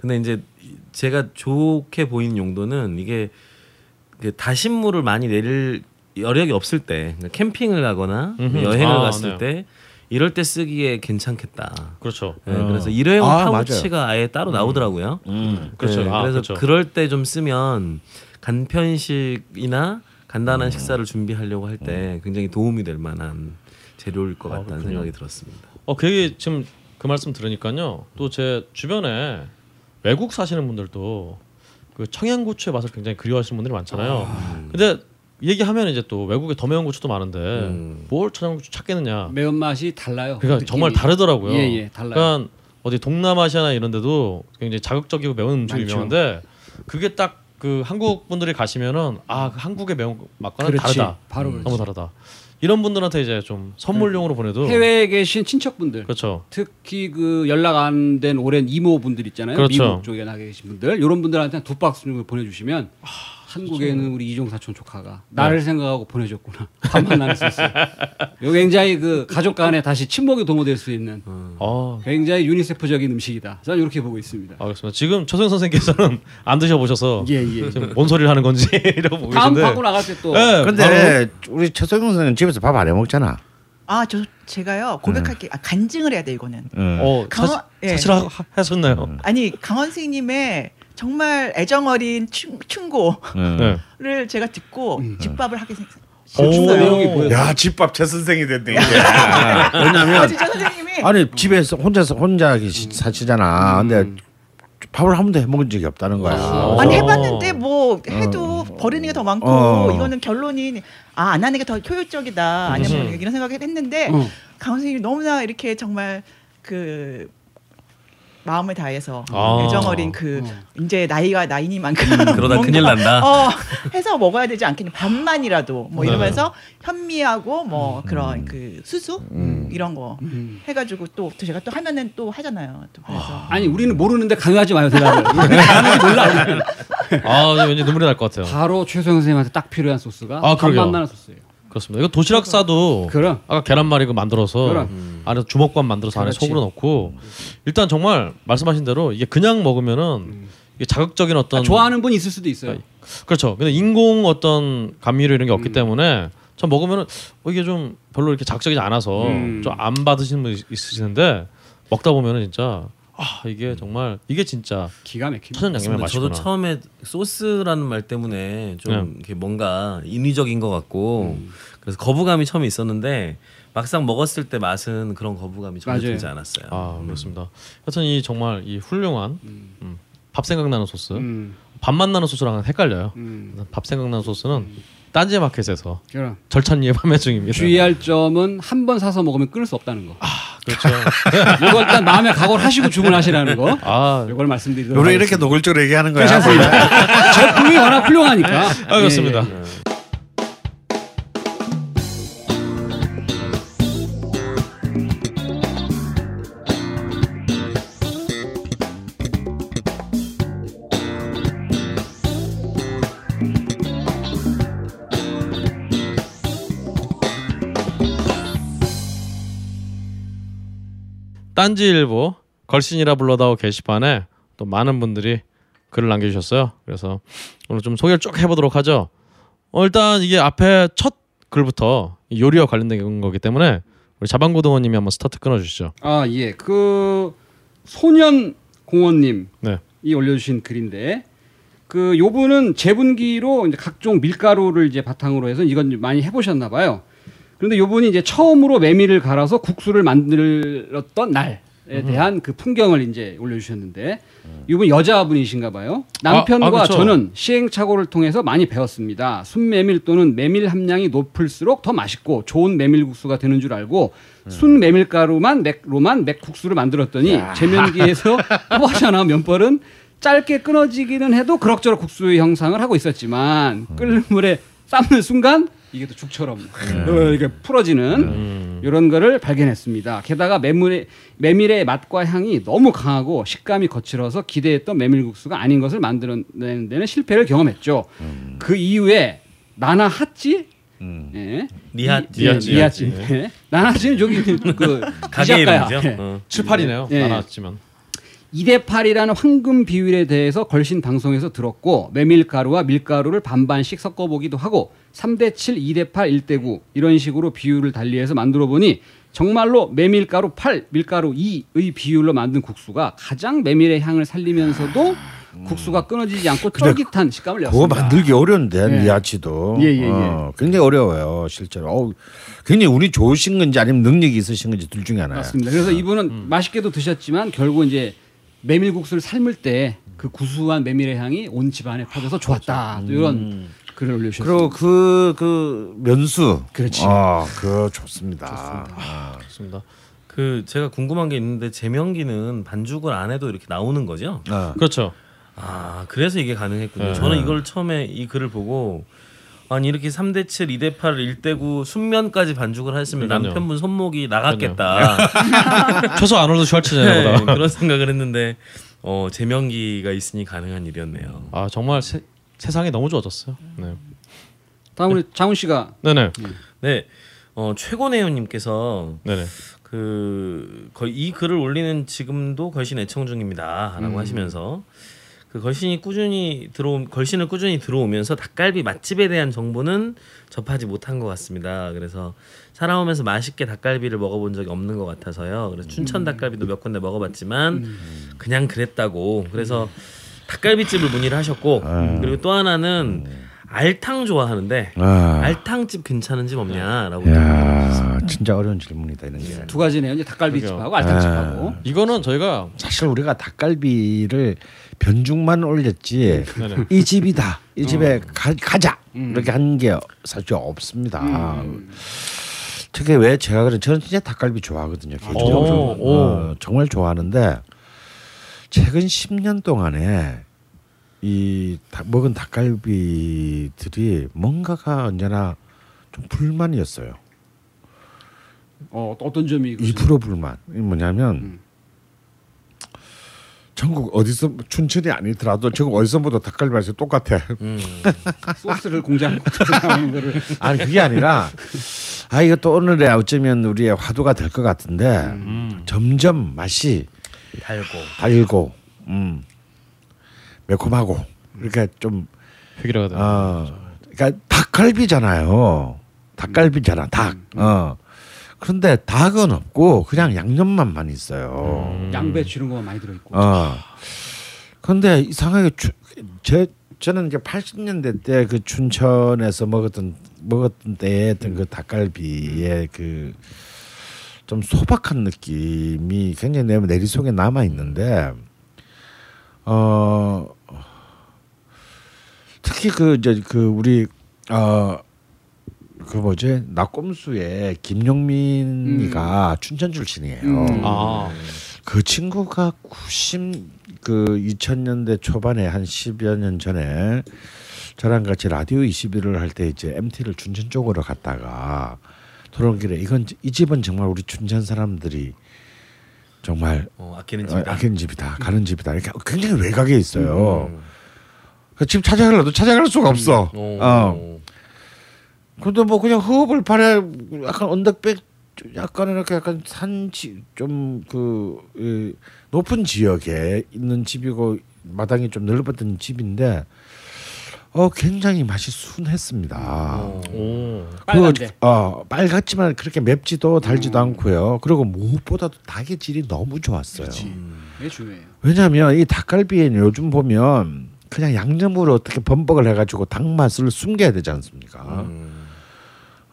S4: 근데 이제 제가 좋게 보이는 용도는 이게 그 다신물을 많이 내릴 여력이 없을 때 그러니까 캠핑을 가거나
S1: 음흠.
S4: 여행을
S1: 아,
S4: 갔을
S1: 네.
S4: 때 이럴 때 쓰기에 괜찮겠다.
S1: 그렇죠.
S4: 네,
S2: 어.
S4: 그래서 일회용
S2: 아,
S4: 파우치가 아예 따로 나오더라고요.
S2: 음.
S1: 그렇죠.
S4: 네,
S1: 아,
S4: 그래서
S1: 그렇죠.
S4: 그럴 때 좀 쓰면 간편식이나 간단한
S1: 음.
S4: 식사를 준비하려고 할 때 굉장히 도움이 될 만한 재료일 것
S1: 아,
S4: 같다는
S1: 그렇군요.
S4: 생각이 들었습니다.
S1: 어, 그게 지금 그 말씀 들으니까요. 또 제 주변에 외국 사시는 분들도 그 청양고추의 맛을 굉장히 그리워하시는 분들이 많잖아요. 근데 얘기하면 이제 또 외국에 더 매운 고추도 많은데
S4: 음.
S1: 뭘 청양고추 찾겠느냐.
S3: 매운 맛이 달라요.
S1: 그러니까
S3: 느낌이.
S1: 정말 다르더라고요.
S3: 예, 예, 달라요.
S1: 그러니까 어디 동남아시아나 이런 데도 굉장히 자극적이고 매운 음식이
S3: 많죠.
S1: 유명한데 그게 딱 그 한국 분들이 가시면은 아그 한국의 매운 맛과는
S3: 그렇지.
S1: 다르다.
S3: 바로 그렇지.
S1: 너무 다르다. 이런 분들한테 이제 좀 선물용으로 보내도
S3: 해외에 계신 친척분들
S1: 그렇죠.
S3: 특히 그 연락 안 된 오랜 이모분들 있잖아요.
S1: 그렇죠.
S3: 미국 쪽에 나가 계신 분들 이런 분들한테 두 박스 정도 보내주시면 한국에 있는 우리 이종 사촌 조카가 나를 생각하고 보내줬구나. [LAUGHS] 밥만 나눌 수 있어요. 이거 굉장히 그 가족 간에 다시 친목이 도모될 수 있는
S1: 아,
S3: 굉장히 유니세프적인 음식이다. 저는 이렇게 보고 있습니다.
S1: 알겠습니다. 지금 최성 선생님께서는 안 드셔보셔서
S3: 예, 예. [LAUGHS]
S1: 지금 뭔 소리를 하는 건지 [LAUGHS] 이러고 보고
S3: 다음
S1: 계신데.
S3: 받고 나갈 때 또
S1: 네,
S2: 근데 우리 최성용 선생님 집에서 밥 안 해 먹잖아.
S5: 아, 저 제가요 고백할게. 아, 간증을 해야 돼 이거는.
S2: 응.
S1: 어,
S5: 강원-
S1: 사실,
S5: 예.
S1: 사실 하셨나요?
S5: 아니 강원 선생님의 정말 애정 어린 충, 충고를
S2: 응.
S5: 제가 듣고 집밥을 하게 생.
S1: 오.
S3: 충고 내용이 보여.
S2: 야 집밥 최 선생이 됐네. 이제.
S5: 아,
S2: 왜냐면
S5: 선생님이
S2: 아니 집에서 혼자서 혼자 계시, 사시잖아. 근데 밥을 한 번도 해 먹은 적이 없다는 거야.
S1: 어.
S5: 아니 해봤는데 뭐 해도 버리는 게 더 많고
S2: 어.
S5: 이거는 결론이 아 안 하는 게 더 효율적이다 아니면
S1: 음.
S5: 이런 생각을 했는데
S3: 어.
S5: 강원 선생님이 너무나 이렇게 정말 그 마음을 다해서
S1: 아.
S5: 애정 어린 그
S3: 어.
S5: 이제 나이가 나이니만큼
S4: 그러다
S5: 뭔가,
S4: 큰일 난다.
S5: 어, 해서 먹어야 되지 않겠냐 반만이라도 뭐
S1: 네네.
S5: 이러면서 현미하고 뭐 그런 그 수수
S2: 음.
S5: 이런 거
S3: 음.
S5: 해가지고 또 제가 또 하면은 또 하잖아요 또 그래서
S3: 아니 우리는 모르는데 강요하지 마요 대답을. 몰라.
S1: 아, 왠지 눈물이 날 것 같아요.
S3: 바로 최소영 선생님한테 딱 필요한 소스가
S1: 아.
S3: 밥맛 나는 소스예요.
S1: 그렇습니다. 이거 도시락 싸도
S3: 그럼.
S1: 아까 계란말이 그 만들어서
S3: 그럼.
S1: 안에 주먹밥 만들어서 안에
S3: 그렇지.
S1: 속으로 넣고 일단 정말 말씀하신 대로 이게 그냥 먹으면은 이게 자극적인 어떤
S3: 아, 좋아하는 분 있을 수도 있어요.
S1: 그렇죠. 근데 인공 어떤 감미료 이런 게 없기 때문에 전 먹으면은 어, 이게 좀 별로 이렇게 자극적이지 않아서
S3: 음.
S1: 좀안 받으시는 분 있- 있으시는데 먹다 보면은 진짜 아 이게 정말 이게 진짜
S3: 기가 막힙니다.
S1: 천연양념의
S4: 맞습니다.
S1: 맛이구나.
S4: 저도 처음에 소스라는 말 때문에 좀
S1: 네.
S4: 이렇게 뭔가 인위적인 것 같고
S3: 음.
S4: 그래서 거부감이 처음에 있었는데 막상 먹었을 때 맛은 그런 거부감이 전혀
S3: 맞아요.
S4: 들지 않았어요.
S1: 아 그렇습니다. 하여튼 이 정말 이 훌륭한 음, 밥 생각나는 소스,
S3: 음,
S1: 밥맛 나는 소스랑 헷갈려요.
S3: 음.
S1: 밥 생각나는 소스는 딴지 마켓에서
S3: 그럼
S1: 절찬리에 [LAUGHS] 판매 중입니다.
S3: 주의할 점은 한 번 사서 먹으면 끊을 수 없다는 거.
S1: 그렇죠. [LAUGHS]
S3: 이거 일단 마음에 각오를 하시고 주문하시라는 거.
S1: 아,
S3: 이걸 말씀드리도록
S2: 우리 이렇게
S3: 하겠습니다.
S2: 노골적으로 얘기하는 거야.
S3: 괜찮습니다. [LAUGHS] 제품이 워낙 훌륭하니까.
S1: 아 그렇습니다.
S3: 예, 예.
S1: 딴지일보 걸신이라 불러다오 게시판에 또 많은 분들이 글을 남겨주셨어요. 그래서 오늘 좀 소개를 쭉 해보도록 하죠. 어, 일단 이게 앞에 첫 글부터 이 요리와 관련된 거기 때문에 우리 자방고등어님이 한번 스타트 끊어주시죠.
S3: 아 예, 그 소년 공원님이
S1: 네.
S3: 올려주신 글인데 그 요분은 제분기로 이제 각종 밀가루를 이제 바탕으로 해서 이건 많이 해보셨나 봐요. 그런데 요분이 이제 처음으로 메밀을 갈아서 국수를 만들었던 날에 대한 그 풍경을 이제 올려주셨는데 이분 여자분이신가 봐요. 남편과
S1: 아, 아.
S3: 저는 시행착오를 통해서 많이 배웠습니다. 순메밀 또는 메밀 함량이 높을수록 더 맛있고 좋은 메밀국수가 되는 줄 알고 순 메밀가루만 맥로만 맥국수를 만들었더니 제면기에서 [LAUGHS] 뽑아져 면벌은 짧게 끊어지기는 해도 그럭저럭 국수의 형상을 하고 있었지만 끓는 물에 삶는 순간 이게 또 죽처럼 어, 이렇게 풀어지는 이런 거를 발견했습니다. 게다가 메밀의, 메밀의 맛과 향이 너무 강하고 식감이 거칠어서 기대했던 메밀국수가 아닌 것을 만들어내는 데는 실패를 경험했죠. 그 이후에 나나 핫지 예.
S4: 니하찌.
S3: 이- 니하찌. 예. 나나찌는 저기 [LAUGHS] 그
S4: 가게. 이름이죠.
S3: 예.
S4: 어.
S1: 7, 8이네요.
S3: 예.
S1: 나눴지만
S3: 2대 8이라는 황금 비율에 대해서 걸신 방송에서 들었고 메밀가루와 밀가루를 반반씩 섞어 보기도 하고 3대 7, 2대 8, 1대 9 이런 식으로 비율을 달리해서 만들어 보니 정말로 메밀가루 8, 밀가루 2의 비율로 만든 국수가 가장 메밀의 향을 살리면서도 국수가 끊어지지 않고 쫄깃한 식감을
S2: 그거
S3: 냈습니다.
S2: 만들기 어려운데
S3: 예.
S2: 미아치도
S3: 예, 예, 예.
S2: 어, 굉장히 어려워요 실제로. 어우, 굉장히 운이 좋으신 건지 아니면 능력이 있으신 건지 둘 중에 하나예요.
S3: 맞습니다. 그래서 이분은 맛있게도 드셨지만 결국 이제 메밀국수를 삶을 때 그 구수한 메밀의 향이 온 집안에 퍼져서 좋았다. 또 이런 글을 올려주셨습니다.
S2: 그리고 그, 그 면수.
S3: 그렇지.
S2: 아, 그거 좋습니다. 아.
S1: 좋습니다.
S4: 그 제가 궁금한 게 있는데 제명기는 반죽을 안 해도 이렇게 나오는 거죠?
S2: 아.
S1: 그렇죠.
S4: 아 그래서 이게 가능했군요.
S1: 네.
S4: 저는 이걸 처음에 이 글을 보고 아니 이렇게 3대 7, 2대 8, 1대 9 순면까지 반죽을 했으면
S1: 그러니까요.
S4: 남편분 손목이 나갔겠다.
S1: 최소 아놀드 [LAUGHS]
S4: 네,
S1: 슈왈츠제네보다.
S4: 그런 생각을 했는데 어 제명기가 있으니 가능한 일이었네요.
S1: 아 정말 세, 세상이 너무 좋아졌어요. 네.
S3: 다음 우리 장훈 씨가
S1: 네네.
S4: 네, 어 최고내요님께서
S1: 네네.
S4: 그 거의 이 글을 올리는 지금도 걸신 애청 중입니다라고 하시면서 그 걸신이 꾸준히 들어오 걸신을 꾸준히 들어오면서 닭갈비 맛집에 대한 정보는 접하지 못한 것 같습니다. 그래서 살아오면서 맛있게 닭갈비를 먹어본 적이 없는 것 같아서요. 그래서 춘천 닭갈비도 몇 군데 먹어봤지만 그냥 그랬다고. 그래서 닭갈비집을 문의를 하셨고 그리고 또 하나는 알탕 좋아하는데
S2: 아.
S4: 알탕집 괜찮은 집 없냐라고
S2: 야, 진짜 어려운 질문이다 이런 게.
S3: 두 가지네요. 이제 닭갈비집하고 알탕집하고.
S1: 이거는 저희가
S2: 사실 우리가 닭갈비를 변죽만 올렸지
S1: 네네.
S2: 이 집이다 이 집에 가, 가자 이렇게 한 게 사실 없습니다. 특히 왜 제가 그래 저는 진짜 닭갈비 좋아하거든요. 개인적으로
S1: 오, 오.
S2: 어, 정말 좋아하는데 최근 10년 동안에 이 닭- 먹은 닭갈비들이 뭔가가 언제나 좀 불만이었어요.
S3: 어, 어떤 점이
S2: 2% 불만. 이 뭐냐면
S3: 음.
S2: 전국 어디서 춘천이 아니더라도 전국 어디서 보도 닭갈비 맛이 똑같아.
S4: 음. [LAUGHS]
S3: 소스를 공장 [LAUGHS] 나오는 거를
S2: 아니 그게 아니라 아 이것도 오늘의 어쩌면 우리의 화두가 될 것 같은데
S3: 음.
S2: 점점 맛이
S4: 달고
S2: 달고 음 매콤하고 이렇게 좀
S1: 획일화가 되는
S2: 어, 그러니까 닭갈비잖아요. 닭갈비잖아 닭. 어. 그런데 닭은 없고 그냥 양념만만 있어요.
S3: 양배추 이런 거만 많이 들어 있고.
S2: 어. 근데 이상하게 추, 제 저는 이제 80년대 때 그 춘천에서 먹었던 먹었던 때에 했던 그 닭갈비의 그 좀 소박한 느낌이 굉장히 내 내리속에 남아 있는데 어 특히 그 이제 그 우리 어그 뭐지 낙곰수의 김용민이가 춘천 출신이에요.
S3: 음.
S1: 아
S2: 그 친구가 90 그 2000년대 초반에 한 10여 년 전에 저랑 같이 라디오 21을 할 때 이제 MT를 춘천 쪽으로 갔다가 돌아온 길에 이건 이 집은 정말 우리 춘천 사람들이 정말
S4: 어, 아끼는
S2: 어,
S4: 집이다.
S2: 아끼는 집이다 가는 집이다 이렇게 굉장히 외곽에 있어요.
S4: 음.
S2: 그집 찾아가려도 찾아갈 수가 없어.
S4: 어.
S2: 어. 근데 뭐 그냥 허업을 발에 약간 언덕백 약간 이렇게 약간 산지 좀 그 높은 지역에 있는 집이고 마당이 좀 넓었던 집인데 어 굉장히 맛이 순했습니다.
S1: 오.
S3: 빨간데.
S2: 그, 어 빨갛지만 그렇게 맵지도 달지도 않고요. 그리고 무엇보다도 닭의 질이 너무 좋았어요.
S3: 이게 중요해요.
S2: 왜냐하면 이 닭갈비에는 요즘 보면 그냥 양념으로 어떻게 범벅을 해가지고 닭 맛을 숨겨야 되지 않습니까?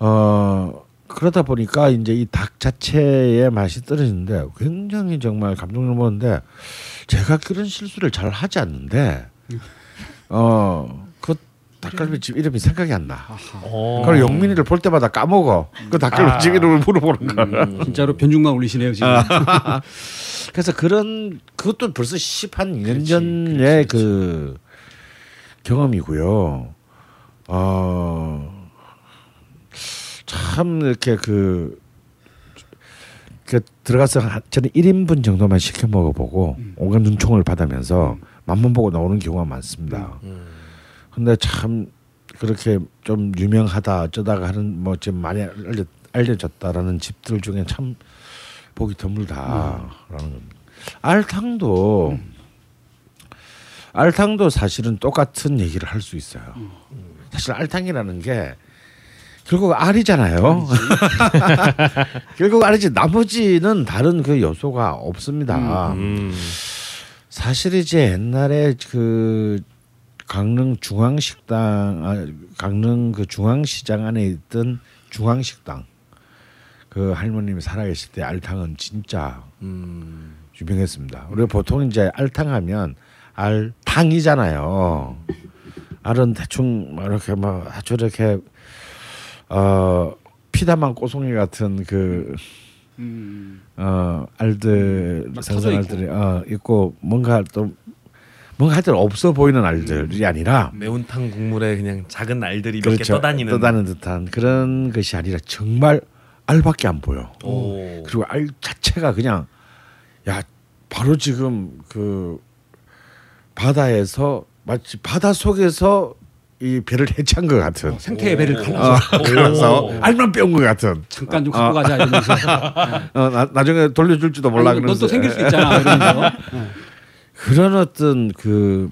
S2: 어 그러다 보니까 이제 이 닭 자체의 맛이 떨어지는데 굉장히 정말 감동 넘었는데 제가 그런 실수를 잘 하지 않는데 어그 닭갈비 집 이름이 생각이 안 나.
S1: 어.
S2: 그걸 영민이를 볼 때마다 까먹어. 그 닭갈비 집 이름을 물어보는 거야.
S3: 진짜로 변죽만 올리시네요 지금. [LAUGHS]
S2: 그래서 그런 그것도 벌써 10한 2년 전의 그 경험이고요. 어, 참 이렇게 그, 그 들어가서 한- 저는 1인분 정도만 시켜 먹어보고 온갖 눈총을 받으면서 맛만 보고 나오는 경우가 많습니다. 근데 참 그렇게 좀 유명하다 어쩌다가 하는 뭐 지금 많이 알려, 알려졌다라는 집들 중에 참 보기 드물다라는 겁니다. 알탕도 알탕도 사실은 똑같은 얘기를 할 수 있어요. 사실 알탕이라는 게 결국 알이잖아요. [LAUGHS] 결국 알이지 나머지는 다른 그 요소가 없습니다.
S1: 음.
S2: 사실 이제 옛날에 그 강릉 중앙식당 아, 강릉 그 중앙시장 안에 있던 중앙식당 그 할머님이 살아계실 때 알탕은 진짜
S4: 음.
S2: 유명했습니다. 우리가 보통 이제 알탕하면 알탕이잖아요. 알은 대충 뭐 이렇게 뭐 아주 이렇게 어 피다만 꼬송이 같은 그
S3: 음.
S2: 어 알들
S3: 막
S2: 생선
S3: 터져
S2: 알들이 어 있고 뭔가 또 뭔가 하여튼 없어 보이는 알들이 아니라
S4: 매운탕 국물에 그냥 작은 알들이
S2: 그렇죠
S4: 떠다니는.
S2: 떠다니는 듯한 그런 것이 아니라 정말 알밖에 안 보여.
S4: 오.
S2: 그리고 알 자체가 그냥 야 바로 지금 그 바다에서 마치 바다 속에서 이 배를 해치한 것 같은
S3: 어, 생태의 배를 갈라서
S2: 어, 그래서 알만 빼온 것 같은
S3: 잠깐 좀 갖고 가자 이러면서. [LAUGHS]
S2: 어, 나, 나중에 돌려줄지도 몰라
S3: 아니,
S2: 그러면서
S3: 넌또 생길 수 있잖아 이러면서. [LAUGHS]
S2: 그런 어떤 그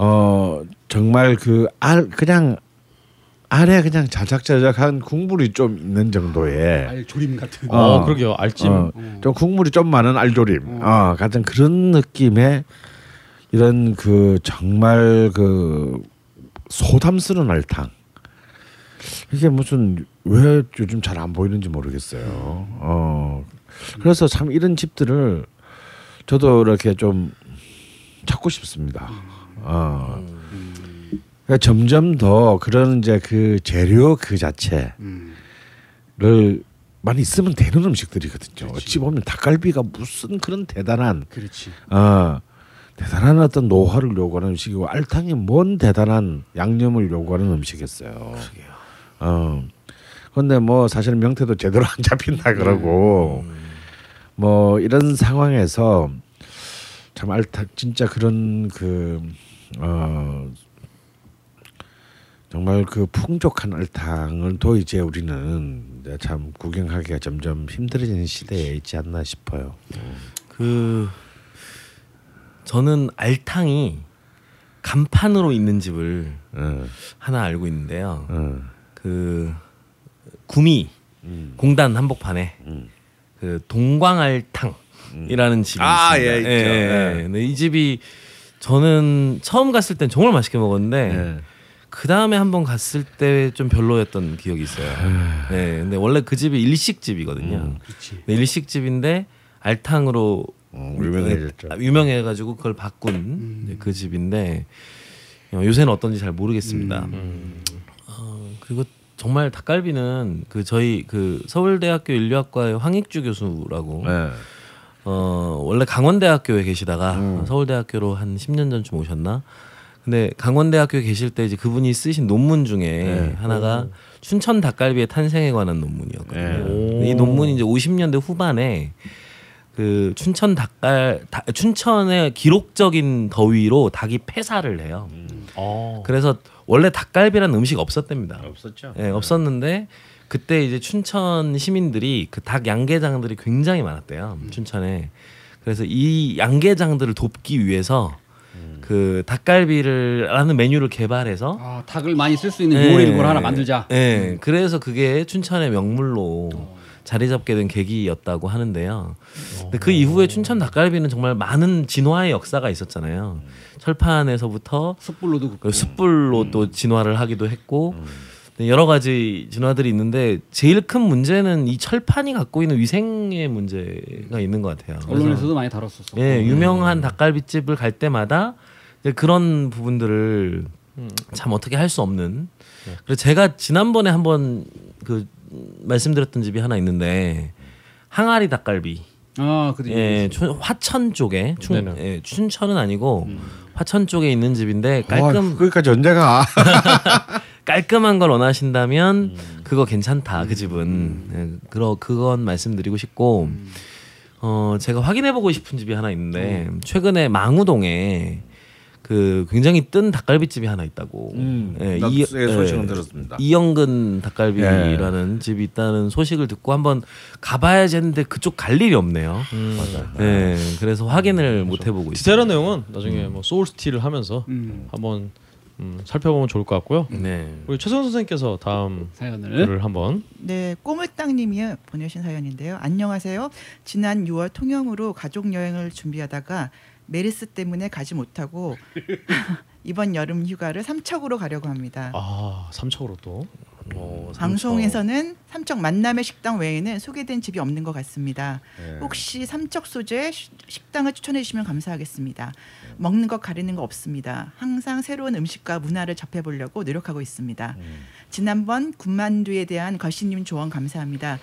S2: 어 정말 그 알 그냥 알에 그냥 자작자작한 국물이 좀 있는 정도의
S3: 알 조림 같은.
S1: 어,
S2: 어.
S1: 그러게요. 알찜.
S2: 어, 좀 국물이 좀 많은 알조림 어, 같은 그런 느낌의 이런 그 정말 그 소담스러운 알탕 이게 무슨 왜 요즘 잘 안 보이는지 모르겠어요. 어 그래서 참 이런 집들을 저도 이렇게 좀 찾고 싶습니다. 어 그러니까 점점 더 그런 이제 그 재료 그 자체를 많이 쓰면 되는 음식들이거든요. 어찌 보면 닭갈비가 무슨 그런 대단한
S3: 그렇지.
S2: 어 대단한 어떤 노하를 요구하는 음식이고 알탕이 뭔 대단한 양념을 요구하는 음식이었어요. 어. 근데 뭐 사실은 명태도 제대로 안 잡힌다 그러고 뭐 이런 상황에서 참 알탕 진짜 그런 그 어 정말 그 풍족한 알탕을 또 이제 우리는 이제 참 구경하기가 점점 힘들어지는 시대에 있지 않나 싶어요.
S4: 그 저는 알탕이 간판으로 있는 집을
S2: 어,
S4: 하나 알고 있는데요.
S2: 어.
S4: 그 구미 공단 한복판에
S2: 음.
S4: 그 동광알탕이라는 집이
S2: 아,
S4: 있습니다.
S2: 예, 있죠. 예.
S4: 근데 이 집이 저는 처음 갔을 땐 정말 맛있게 먹었는데
S2: 예.
S4: 그 다음에 한번 갔을 때 좀 별로였던 기억이 있어요. 네, 근데 원래 그 집이 일식 집이거든요.
S2: 음.
S3: 그렇지.
S4: 네, 일식 집인데 알탕으로
S2: 어, 유명해졌죠.
S4: 아, 유명해가지고 그걸 바꾼 이제 그 집인데 어, 요새는 어떤지 잘 모르겠습니다. 어, 그리고 정말 닭갈비는 그 저희 그 서울대학교 인류학과의 황익주 교수라고
S2: 예.
S4: 어 원래 강원대학교에 계시다가 서울대학교로 한 10년 전쯤 오셨나? 근데 강원대학교에 계실 때 이제 그분이 쓰신 논문 중에 하나가 춘천 닭갈비의 탄생에 관한 논문이었거든요.
S2: 네.
S4: 이 논문이 이제 50년대 후반에 그 춘천 닭갈 다, 춘천의 기록적인 더위로 닭이 폐사를 해요.
S1: 어.
S4: 그래서 원래 닭갈비라는 음식 없었답니다.
S2: 없었죠.
S4: 예, 없었는데 그때 이제 춘천 시민들이 그 닭 양계장들이 굉장히 많았대요. 춘천에. 그래서 이 양계장들을 돕기 위해서 그 닭갈비를 라는 메뉴를 개발해서
S3: 아, 닭을 많이 쓸 수 있는
S4: 예,
S3: 요리를 뭘 하나 만들자.
S4: 예. 그래서 그게 춘천의 명물로 자리 잡게 된 계기였다고 하는데요. 근데 그 이후에 춘천 닭갈비는 정말 많은 진화의 역사가 있었잖아요. 철판에서부터
S3: 숯불로도 굽고.
S4: 그 숯불로 또 진화를 하기도 했고 네, 여러 가지 진화들이 있는데 제일 큰 문제는 이 철판이 갖고 있는 위생의 문제가 있는 것 같아요.
S3: 언론에서도 많이 다뤘었어.
S4: 예, 유명한 닭갈비집을 갈 때마다 그런 부분들을 참 어떻게 할 수 없는. 그래서 제가 지난번에 한번 그 말씀드렸던 집이 하나 있는데 항아리 닭갈비.
S3: 아, 그도
S4: 예, 춘- 화천 쪽에 춘,
S1: 네네.
S4: 예, 춘천은 아니고 화천 쪽에 있는 집인데 깔끔
S2: 와, 거기까지 언제가? [LAUGHS]
S4: 깔끔한 걸 원하신다면 그거 괜찮다 그 집은. 예, 그러 그건 말씀드리고 싶고 어 제가 확인해 보고 싶은 집이 하나 있는데 최근에 망우동에 그 굉장히 뜬 닭갈비집이 하나 있다고
S2: 음,
S4: 예, 이-
S2: 소식은
S4: 예,
S2: 들었습니다.
S4: 이영근 닭갈비라는 집이 있다는 소식을 듣고 한번 가봐야지 했는데 그쪽 갈 일이 없네요.
S2: 맞아요.
S4: 네, 그래서 확인을 못 해보고 있어요.
S1: 디테일한 내용은 나중에 뭐 소울 스틸을 하면서
S3: 음,
S1: 한번 음, 살펴보면 좋을 것 같고요.
S4: 네.
S1: 우리 최성 선생님께서 다음
S3: 사연을.
S1: 한번
S5: 네, 꼬물땅님이 보내신 사연인데요. 안녕하세요. 지난 6월 통영으로 가족 여행을 준비하다가 메르스 때문에 가지 못하고 [LAUGHS] 이번 여름 휴가를 삼척으로 가려고 합니다.
S1: 아 삼척으로 또 어, 삼척.
S5: 방송에서는 삼척 만남의 식당 외에는 소개된 집이 없는 것 같습니다.
S2: 예.
S5: 혹시 삼척 소재 시- 식당을 추천해 주시면 감사하겠습니다. 먹는 것 가리는 거 없습니다. 항상 새로운 음식과 문화를 접해 보려고 노력하고 있습니다. 지난번 군만두에 대한 거시님 조언 감사합니다.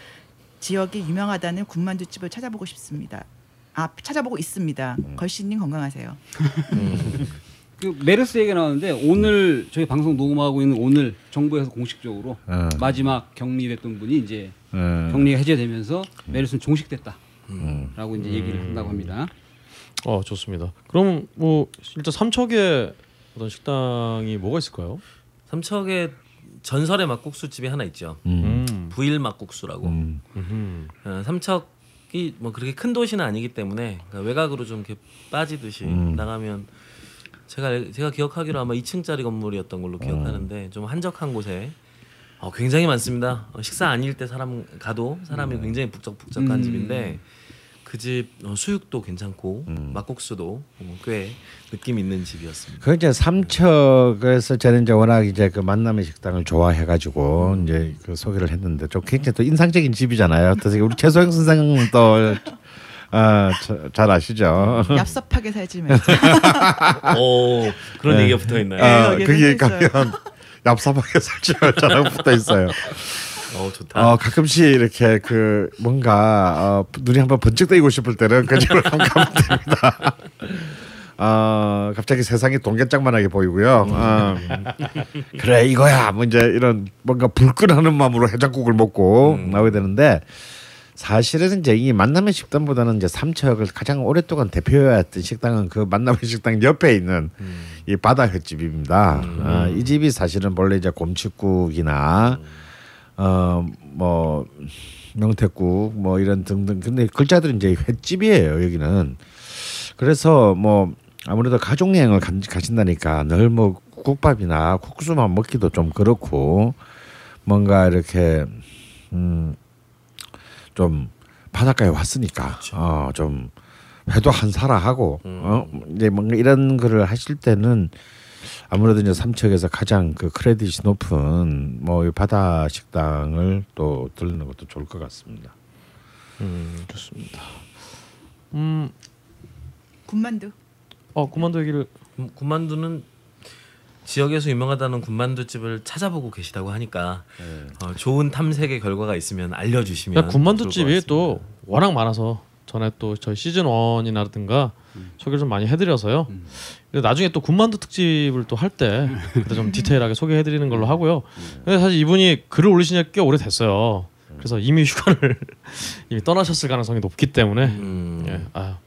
S5: 지역이 유명하다는 군만두집을 찾아보고 싶습니다. 아 찾아보고 있습니다. 걸씨님 건강하세요.
S3: 그 메르스 얘기 나왔는데 오늘 저희 방송 녹음하고 있는 오늘 정부에서 공식적으로
S2: 어.
S3: 마지막 격리됐던 분이 이제
S2: 어.
S3: 격리가 해제되면서 메르스는 종식됐다라고
S2: 음.
S3: 이제 얘기를 한다고 합니다.
S1: 어 좋습니다. 그럼 뭐 일단 삼척에 어떤 식당이 뭐가 있을까요?
S4: 삼척에 전설의 막국수 집이 하나 있죠.
S1: 음.
S4: 부일 막국수라고.
S2: 음.
S4: 어, 삼척이 뭐 그렇게 큰 도시는 아니기 때문에 그러니까 외곽으로 좀 이렇게 빠지듯이
S2: 음.
S4: 나가면 제가 제가 기억하기로 아마 2층짜리 건물이었던 걸로 기억하는데 좀 한적한 곳에 어, 굉장히 많습니다. 어, 식사 아닐 때 사람 가도 사람이 굉장히 북적북적한
S3: 음.
S4: 집인데 그 집 수육도 괜찮고
S2: 음.
S4: 막국수도 어, 꽤 느낌 있는 집이었습니다.
S2: 그 이제 삼척에서 저는 이제 워낙 이제 그 만남의 식당을 좋아해가지고 이제 그 소개를 했는데 좀 굉장히 또 인상적인 집이잖아요. 또 우리 최소영 선생은 또잘 아시죠?
S5: 얍삽하게 살지만 [LAUGHS]
S4: 오 그런
S2: 네.
S4: 얘기가 붙어 있나요?
S5: 네.
S2: 어, 거기에
S5: 써 있어요.
S2: 가면 얍삽하게 살찌자랑 붙어 있어요.
S4: 어 좋다.
S2: 어 가끔씩 이렇게 그 뭔가 어, 눈이 한번 번쩍 뜨이고 싶을 때는 그 집을 한번 가면 됩니다. [LAUGHS] 어 갑자기 세상이 동계짝만하게 보이고요. 어, 그래 이거야 뭐 이제 이런 뭔가 불끈하는 마음으로 해장국을 먹고 나오게 되는데 사실은 이제 이 만남의 식당보다는 이제 삼척을 가장 오랫동안 대표해왔던 식당은 그 만남의 식당 옆에 있는 이 바다 횟집입니다. 어, 이 집이 사실은 원래 이제 곰칫국이나 어뭐 명태국 뭐 이런 등등. 근데 글자들은 이제 횟집이에요 여기는. 그래서 뭐 아무래도 가족 여행을 가, 가신다니까 늘 뭐 국밥이나 국수만 먹기도 좀 그렇고 뭔가 이렇게 음좀 바닷가에 왔으니까 어좀 회도 한 사라 하고 어 이제 뭔가 이런 거를 하실 때는 아무래도 이제 삼척에서 가장 그 크레딧이 높은 뭐이 바다 식당을 또 들르는 것도 좋을 것 같습니다.
S1: 음 좋습니다. 음,
S5: 군만두.
S1: 어 군만두 얘기를
S4: 군- 군만두는 지역에서 유명하다는 군만두 집을 찾아보고 계시다고 하니까 어, 좋은 탐색의 결과가 있으면 알려주시면
S1: 그러니까 군만두
S4: 좋을 것
S1: 집이
S4: 같습니다.
S1: 또 워낙 많아서 전에 또 저희 시즌 1이라든가 소개를 좀 많이 해드려서요. 근데 나중에 또 군만두 특집을 또 할 때 좀 디테일하게 소개해드리는 걸로 하고요. 근데 사실 이분이 글을 올리신 지꽤 오래 됐어요. 그래서 이미 휴가를 [LAUGHS] 이미 떠나셨을 가능성이 높기 때문에
S4: 음,
S1: 예, 아,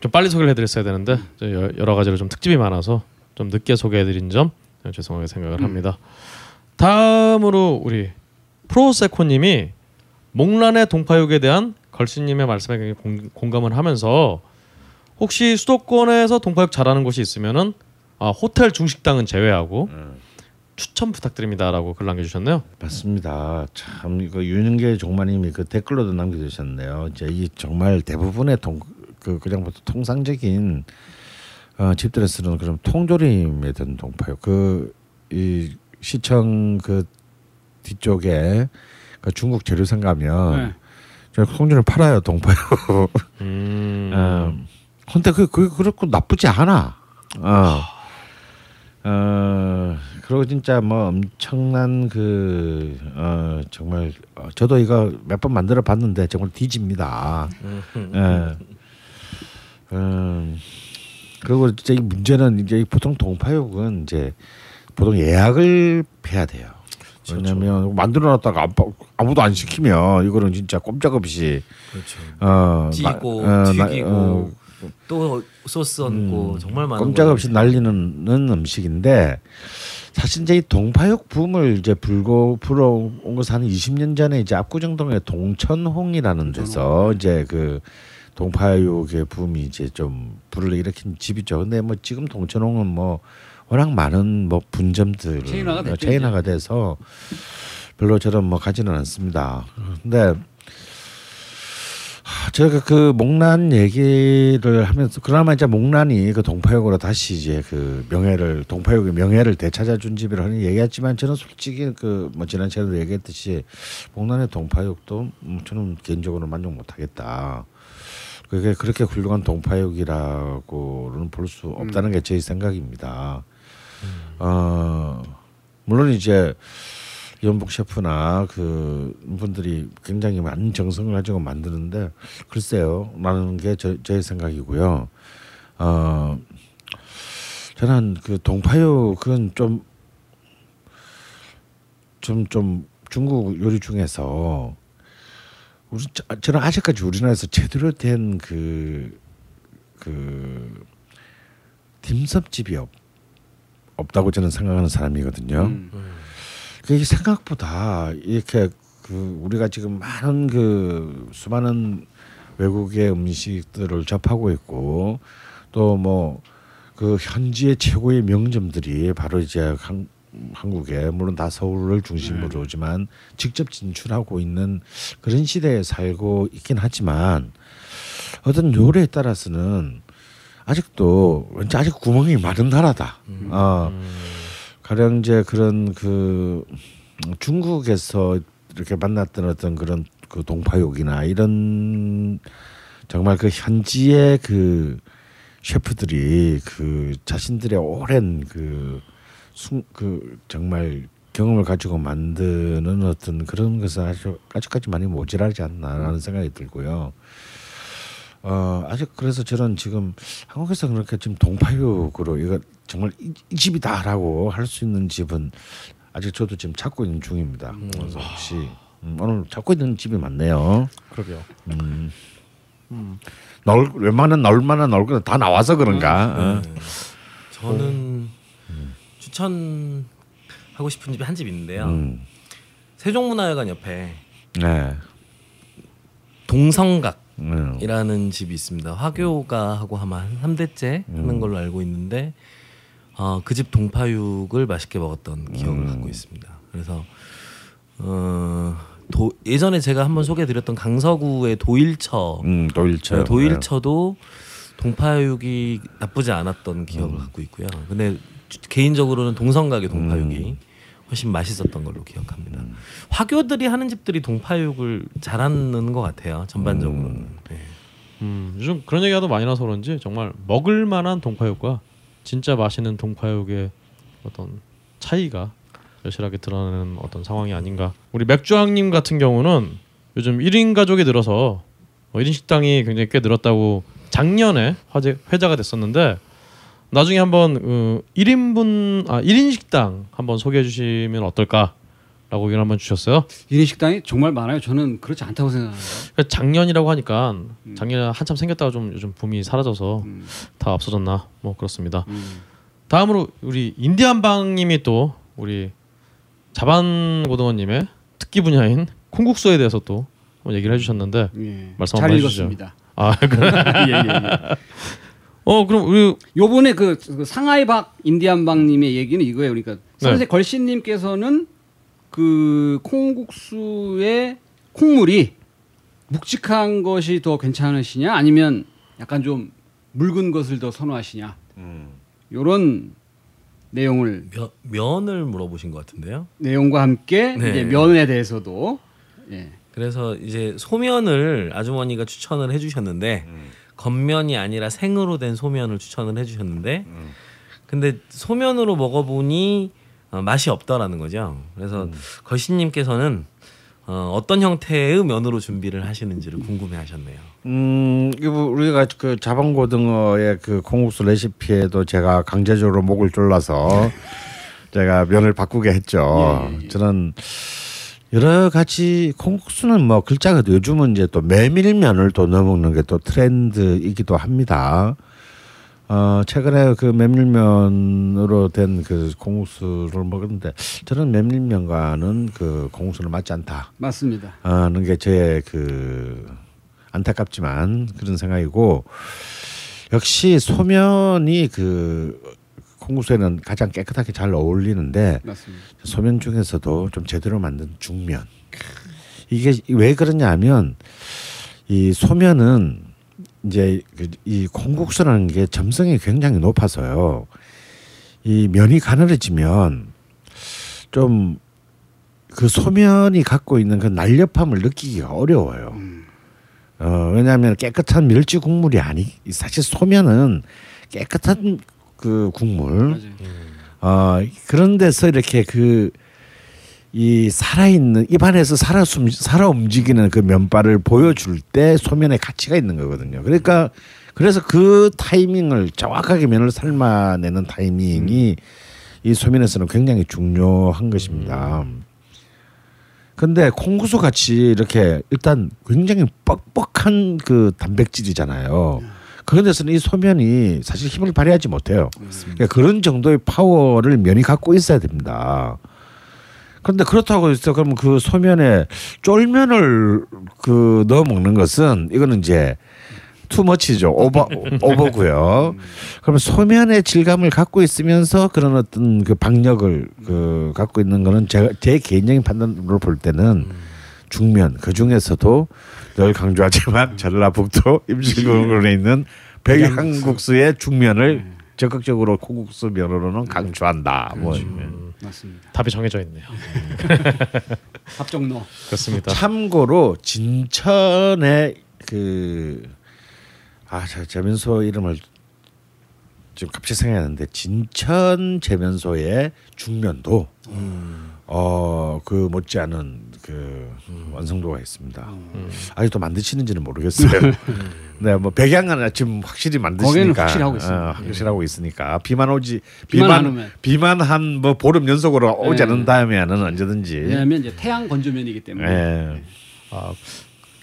S1: 좀 빨리 소개를 해드렸어야 되는데 여- 여러 가지로 좀 특집이 많아서 좀 늦게 소개해드린 점 죄송하게 생각을 합니다. 다음으로 우리 프로세코님이 목란의 동파육에 대한 걸신님의 말씀에 공, 공감을 하면서 혹시 수도권에서 동파육 잘하는 곳이 있으면은 아, 호텔 중식당은 제외하고 추천 부탁드립니다라고 글 남겨주셨네요.
S2: 맞습니다. 참 이거 윤은계 종마님이 그 댓글로도 남겨주셨네요. 이제 이 정말 대부분의 동, 그 그냥 보통 통상적인 어, 집들에 쓰는 그런 통조림에 든 동파요. 그이 시청 그 뒤쪽에 그 중국 재료상 가면
S3: 네.
S2: 저 통조림 팔아요 동파요.
S1: 음.
S2: 어, [LAUGHS] 근데 그, 그 그렇고 나쁘지 않아. 어. 어, 그리고 진짜 뭐 엄청난 그, 어, 정말, 어, 저도 이거 몇 번 만들어 봤는데 정말 뒤집니다. 예. 음, 그리고 진짜 이 문제는 이제 이 보통 동파육은 이제 보통 예약을 해야 돼요. 왜냐면 만들어 놨다가 안 파- 아무도 안 시키면 이거는 진짜 꼼짝없이
S4: 그렇죠.
S2: 어
S4: 찌고
S2: 나- 어, 나-
S4: 튀기고
S2: 어,
S4: 또 소스 얹고 정말 많은
S2: 꼼짝없이
S4: 걸-
S2: 날리는 음식인데 사실 이제 이 동파육 붐을 이제 불고 불어온 것은 한 20년 전에 이제 압구정동의 동천홍이라는 데서 이제 그 동파육의 붐이 이제 좀 불을 일으킨 집이죠. 근데 뭐 지금 동천홍은 뭐 워낙 많은 뭐 분점들
S3: 체인화가
S2: 체인화가 돼서 별로 저는 뭐 가지는 않습니다. 근데 하, 제가 그 목란 얘기를 하면서 그나마 이제 목란이 그 동파육으로 다시 이제 그 명예를 동파육의 명예를 되찾아준 집이라 하는 얘기했지만 저는 솔직히 그 뭐 지난 시간에도 얘기했듯이 목란의 동파육도 음, 저는 개인적으로 만족 못하겠다. 그게 그렇게 훌륭한 동파육이라고는 볼 수 없다는 게제 생각입니다. 어 물론 이제 연복 셰프나 그 분들이 굉장히 많은 정성을 가지고 만드는데 글쎄요 라는 게 저, 제 생각이고요. 어 저는 그 동파육은 좀좀 좀 중국 요리 중에서 우리 저- 저는 아직까지 우리나라에서 제대로 된 그 그 딤섬집이 없, 없다고 저는 생각하는 사람이거든요.
S3: 음.
S2: 그게 생각보다 이렇게 그 우리가 지금 많은 그 수많은 외국의 음식들을 접하고 있고 또 뭐 그 현지의 최고의 명점들이 바로 이제 한, 한국에 물론 다 서울을 중심으로지만 직접 진출하고 있는 그런 시대에 살고 있긴 하지만 어떤 요리에 따라서는 아직도 왠지 아직 구멍이 많은 나라다. 어, 가령 이제 그런 그 중국에서 이렇게 만났던 어떤 그런 그 동파육이나 이런 정말 그 현지의 그 셰프들이 그 자신들의 오랜 그, 숭, 그 정말 경험을 가지고 만드는 어떤 그런 것은 아주 아직까지 많이 모자라지 않나라는 생각이 들고요. 어 아직 그래서 저는 지금 한국에서 그렇게 지금 동파육으로 이거 정말 이, 이 집이다라고 할 수 있는 집은 아직 저도 지금 찾고 있는 중입니다. 그래서 혹시 음, 오늘 찾고 있는 집이 많네요.
S1: 그러게요.
S2: 넓 웬만한 넓만한 넓고 다 나와서 그런가. 어.
S4: 저는 추천하고 싶은 집이 한 집 있는데요.
S2: 음.
S4: 세종문화회관 옆에
S2: 네.
S4: 동성각 이라는
S2: 음.
S4: 집이 있습니다. 화교가 하고 아마 한 3대째
S2: 음.
S4: 하는 걸로 알고 있는데 어, 그 집 동파육을 맛있게 먹었던 기억을
S2: 음.
S4: 갖고 있습니다. 그래서 어, 도, 예전에 제가 한번 소개해드렸던 강서구의 도일처
S2: 음, 도일처.
S4: 네, 도일처도 동파육이 나쁘지 않았던 기억을 갖고 있고요. 근데 주- 개인적으로는 동성각의 동파육이 훨씬 맛있었던 걸로 기억합니다. 화교들이 하는 집들이 동파육을 잘하는 것 같아요. 전반적으로는. 네.
S1: 음, 요즘 그런 얘기가 더 많이 나서 그런지 정말 먹을 만한 동파육과 진짜 맛있는 동파육의 어떤 차이가 여실하게 드러나는 어떤 상황이 아닌가. 우리 맥주왕님 같은 경우는 요즘 1인 가족이 늘어서 뭐 1인 식당이 굉장히 꽤 늘었다고 작년에 화제 회자가 됐었는데 나중에 한번 어, 1인분 아 1인 식당 한번 소개해 주시면 어떨까 라고 의견 한번 주셨어요.
S3: 1인 식당이 정말 많아요. 저는 그렇지 않다고 생각합니다.
S1: 그러니까 작년이라고 하니까 작년에 한참 생겼다가 좀 요즘 붐이 사라져서
S3: 음.
S1: 다 없어졌나 뭐 그렇습니다.
S3: 음.
S1: 다음으로 우리 인디안방님이 또 우리 자반 고등어님의 특기 분야인 콩국수에 대해서 또 얘기를 해주셨는데
S3: 예.
S1: 말씀
S3: 잘
S1: 한번 해주시죠.
S3: 읽었습니다.
S1: 아 그래 [LAUGHS]
S3: 예, 예, 예.
S1: 어 그럼 우리
S3: 요번에 그, 그 상하이 박 인디안 박님의 얘기는 이거예요. 그러니까
S1: 네.
S3: 선생 걸신님께서는 그 콩국수의 콩물이 묵직한 것이 더 괜찮으시냐 아니면 약간 좀 묽은 것을 더 선호하시냐 요런 내용을
S4: 면, 면을 물어보신 것 같은데요.
S3: 내용과 함께
S4: 네.
S3: 이제 면에 대해서도 예.
S4: 그래서 이제 소면을 아주머니가 추천을 해주셨는데 겉면이 아니라 생으로 된 소면을 추천을 해주셨는데 근데 소면으로 먹어보니 어, 맛이 없더라는 거죠. 그래서 거신님께서는 어, 어떤 형태의 면으로 준비를 하시는지를 궁금해하셨네요.
S2: 음, 이거 우리가 그 자방고등어의 그 콩국수 레시피에도 제가 강제적으로 목을 졸라서 제가 면을 바꾸게 했죠. 저는 여러 가지 콩국수는 뭐 글자가 요즘은 이제 또 메밀면을 또 넣어 먹는 게 또 트렌드이기도 합니다. 어 최근에 그 메밀면으로 된 그 콩국수를 먹었는데 저는 메밀면과는 그 콩국수는 맞지 않다.
S3: 맞습니다.
S2: 하는 게제그 안타깝지만 그런 생각이고 역시 소면이 그 콩국수에는 가장 깨끗하게 잘 어울리는데
S3: 맞습니다.
S2: 소면 중에서도 좀 제대로 만든 중면 이게 왜 그러냐면 이 소면은 이제 그이 콩국수라는 게 점성이 굉장히 높아서요 이 면이 가늘어지면 좀 그 소면이 갖고 있는 그 날렵함을 느끼기가 어려워요. 어, 왜냐하면 깨끗한 멸치 국물이 아니 사실 소면은 깨끗한 그 국물. 어 그런 데서 이렇게 그 이 살아있는 입안에서 살아 숨 살아 움직이는 그 면발을 보여줄 때 소면의 가치가 있는 거거든요. 그러니까 그래서 그 타이밍을 정확하게 면을 삶아내는 타이밍이 이 소면에서는 굉장히 중요한 것입니다. 근데 콩국수 같이 이렇게 일단 굉장히 뻑뻑한 그 단백질이잖아요. 그런 데서는 이 소면이 사실 힘을 발휘하지 못해요. 그러니까 그런 정도의 파워를 면이 갖고 있어야 됩니다. 그런데 그렇다고 해서 그러면 그 소면에 쫄면을 그 넣어 먹는 것은 이거는 이제 투머치죠. 오버 [LAUGHS] 오버고요. 그러면 소면의 질감을 갖고 있으면서 그런 어떤 그 박력을 그 갖고 있는 거는 제가 제 개인적인 판단으로 볼 때는 중면 그 중에서도 늘 강조하지만 전라북도 임실군에 있는 백양국수의 중면을 적극적으로 콩국수 면으로는 강조한다. 뭐
S3: 맞습니다.
S1: 답이 정해져 있네요. [LAUGHS]
S3: 합정로.
S1: 그렇습니다.
S2: 참고로 진천의 그 아, 저 재면소 이름을 지금 갑자기 생각이 나는데 진천 재면소의 중면도 어그 못지않은 그 완성도가 있습니다. 아직도 만드시는지는 모르겠어요. [LAUGHS] 네, 뭐 백양은 지금 확실히 만드시니까
S3: 확실히 하고 있습니다.
S2: 어, 확실히 하고 있으니까 비만 오지
S3: 비만 안
S2: 비만
S3: 오면.
S2: 비만 한뭐 보름 연속으로 오지
S3: 네.
S2: 않은 다음에는 언제든지
S3: 왜냐하면 이제 태양 건조면이기 때문에
S2: 예.
S1: 아,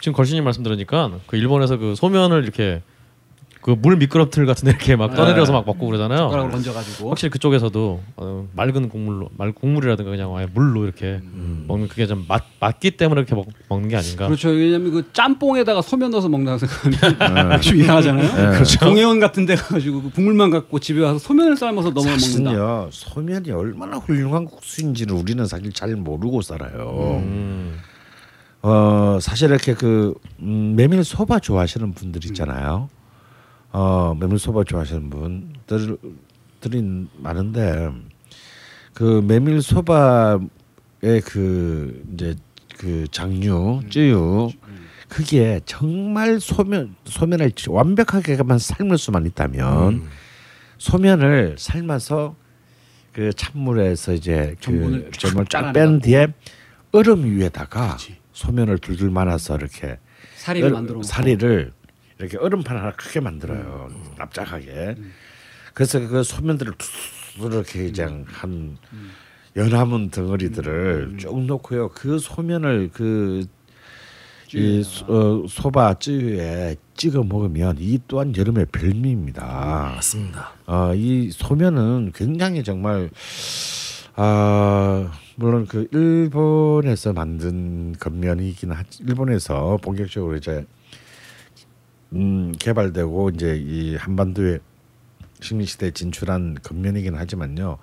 S1: 지금 걸신님 말씀 들으니까 그 일본에서 그 소면을 이렇게 그 물 미끄럼틀 같은 데 이렇게 막 떠내려서 막 먹고 그러잖아요.
S3: 젓가락으로 건져가지고
S1: 확실히 그쪽에서도 어, 맑은 국물로 말 국물이라든가 그냥 아예 물로 이렇게 먹는 그게 좀 맛 맞기 때문에 이렇게 먹, 먹는 게 아닌가.
S3: 그렇죠. 왜냐하면 그 짬뽕에다가 소면 넣어서 먹는다고 생각하면 좀 이상하잖아요.
S2: 그렇죠.
S3: 공회원 같은 데 가가지고 그 국물만 갖고 집에 와서 소면을 삶아서 넣어 먹는다.
S2: 소면이 얼마나 훌륭한 국수인지를 우리는 사실 잘 모르고 살아요.
S1: 음.
S2: 어 사실 이렇게 그 음, 메밀 소바 좋아하시는 분들 있잖아요. 어 메밀 소바 좋아하시는 분들들이 많은데 그 메밀 소바의 그 이제 그 장류 쯔유 그게 정말 소면 소면을 완벽하게만 삶을 수만 있다면 소면을 삶아서 그 찬물에서 이제 그
S3: 전분을 쫙
S2: 전분을 쫙
S3: 짜내갖고.
S2: 뺀 뒤에 얼음 위에다가 소면을 둘둘 말아서 이렇게
S3: 사리를
S2: 얼-
S3: 만들어 놓고.
S2: 사리를 이렇게 얼음판 하나 크게 만들어요 납작하게 그래서 그 소면들을 툭 이렇게 그냥 한 연화문 덩어리들을 쭉 놓고요 그 소면을 그 이 어, 소바 찌유에 찍어 먹으면 이 또한 여름의 별미입니다.
S4: 맞습니다.
S2: 어, 이 소면은 굉장히 정말 아 물론 그 일본에서 만든 겉면이긴 하지 일본에서 본격적으로 이제 음 개발되고 이제 이 한반도에 식민 시대에 진출한 근면이긴 하지만요.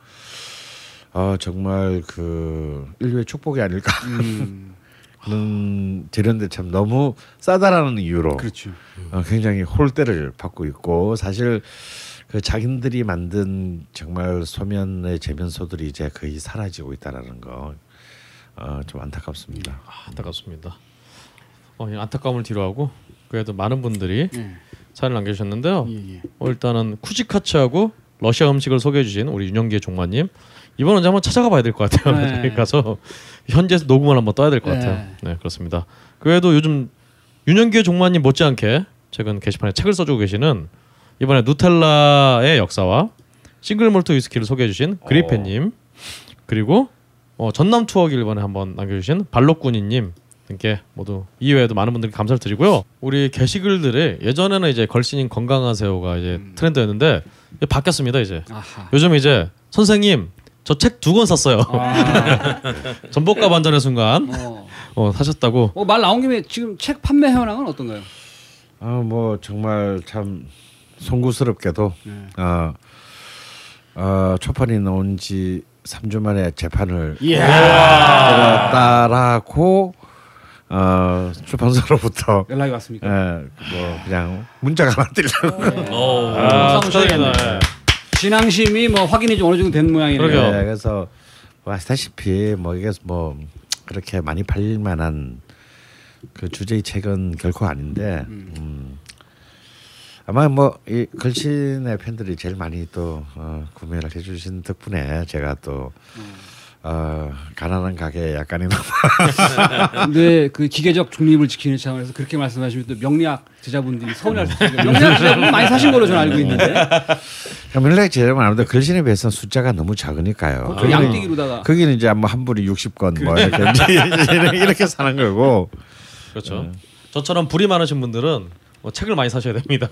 S2: 어 정말 그 인류의 축복이 아닐까
S3: 음,
S2: 그런 재료인데 참 너무 싸다라는 이유로
S3: 그렇죠.
S2: 어, 굉장히 홀대를 받고 있고 사실 그 자기들이 만든 정말 소면의 재면소들이 이제 거의 사라지고 있다라는 거. 어, 좀 안타깝습니다.
S1: 아, 안타깝습니다. 어, 이 안타까움을 뒤로하고 그래도 많은 분들이
S3: 예,
S1: 사연을 남겨주셨는데요.
S3: 예, 예.
S1: 어, 일단은 쿠지카츠하고 러시아 음식을 소개해주신 우리 윤영기의 종마님 이번 언제 한번 찾아가 봐야 될 것 같아요.
S3: 네. [LAUGHS]
S1: 가서 현재 녹음을 한번 떠야 될 것 같아요.
S3: 네.
S1: 네 그렇습니다. 그래도 요즘 윤영기의 종마님 못지않게 최근 게시판에 책을 써주고 계시는 이번에 누텔라의 역사와 싱글 몰트 위스키를 소개해주신 그리페님 그리고 어, 전남 투어길 이번에 한번 남겨주신 발록군이님 등께 모두 이외에도 많은 분들께 감사를 드리고요. 우리 게시글들에 예전에는 이제 걸신인 건강하세요가 이제 트렌드였는데 이제 바뀌었습니다 이제.
S3: 아하.
S1: 요즘 이제 선생님 저 책 두 권 샀어요.
S3: 아, [LAUGHS]
S1: 전복과 반전의 순간
S3: 어.
S1: 어, 사셨다고.
S3: 어, 말 나온 김에 지금 책 판매 현황은 어떤가요?
S2: 아, 뭐 정말 참 송구스럽게도
S3: 네.
S2: 어, 어, 초판이 나온 지 3주 만에 재판을
S3: 예.
S2: 따라고 어, 출판사로부터
S3: 연락이 왔습니까?
S2: 예, 뭐 그냥 문자가 하나 뜨려고
S4: 오.
S1: 아,
S3: 박수
S1: 축하드립니다.
S3: 쳐야겠네. 진앙심이 뭐 확인이 좀 어느 정도 된 모양이네요.
S1: 그러게요.
S2: 예, 그래서 뭐 아시다시피 뭐 이게 뭐 그렇게 많이 팔릴 만한 그 주제의 책은 결코 아닌데 음. 아마 뭐이 걸신의 팬들이 제일 많이 또 어, 구매를 해주신 덕분에 제가 또 어, 가난한 가게 약간이나마 [LAUGHS]
S3: 근데 그 기계적 중립을 지키는 차원에서 그렇게 말씀하시면 또 명리학 제자분들이 서운할 수 있어요. 명리학 제자분 많이 사신 걸로 저는 알고 있는데
S2: 밀렉 제일만 아무도 걸신에 비해서는 숫자가 너무 작으니까요.
S3: 그 양띠기로다가
S2: 거기는 이제 아마 한 불이 60건 뭐 이렇게 이렇게, 사는 거고
S1: 그렇죠. 저처럼 불이 많으신 분들은 뭐 책을 많이 사셔야 됩니다.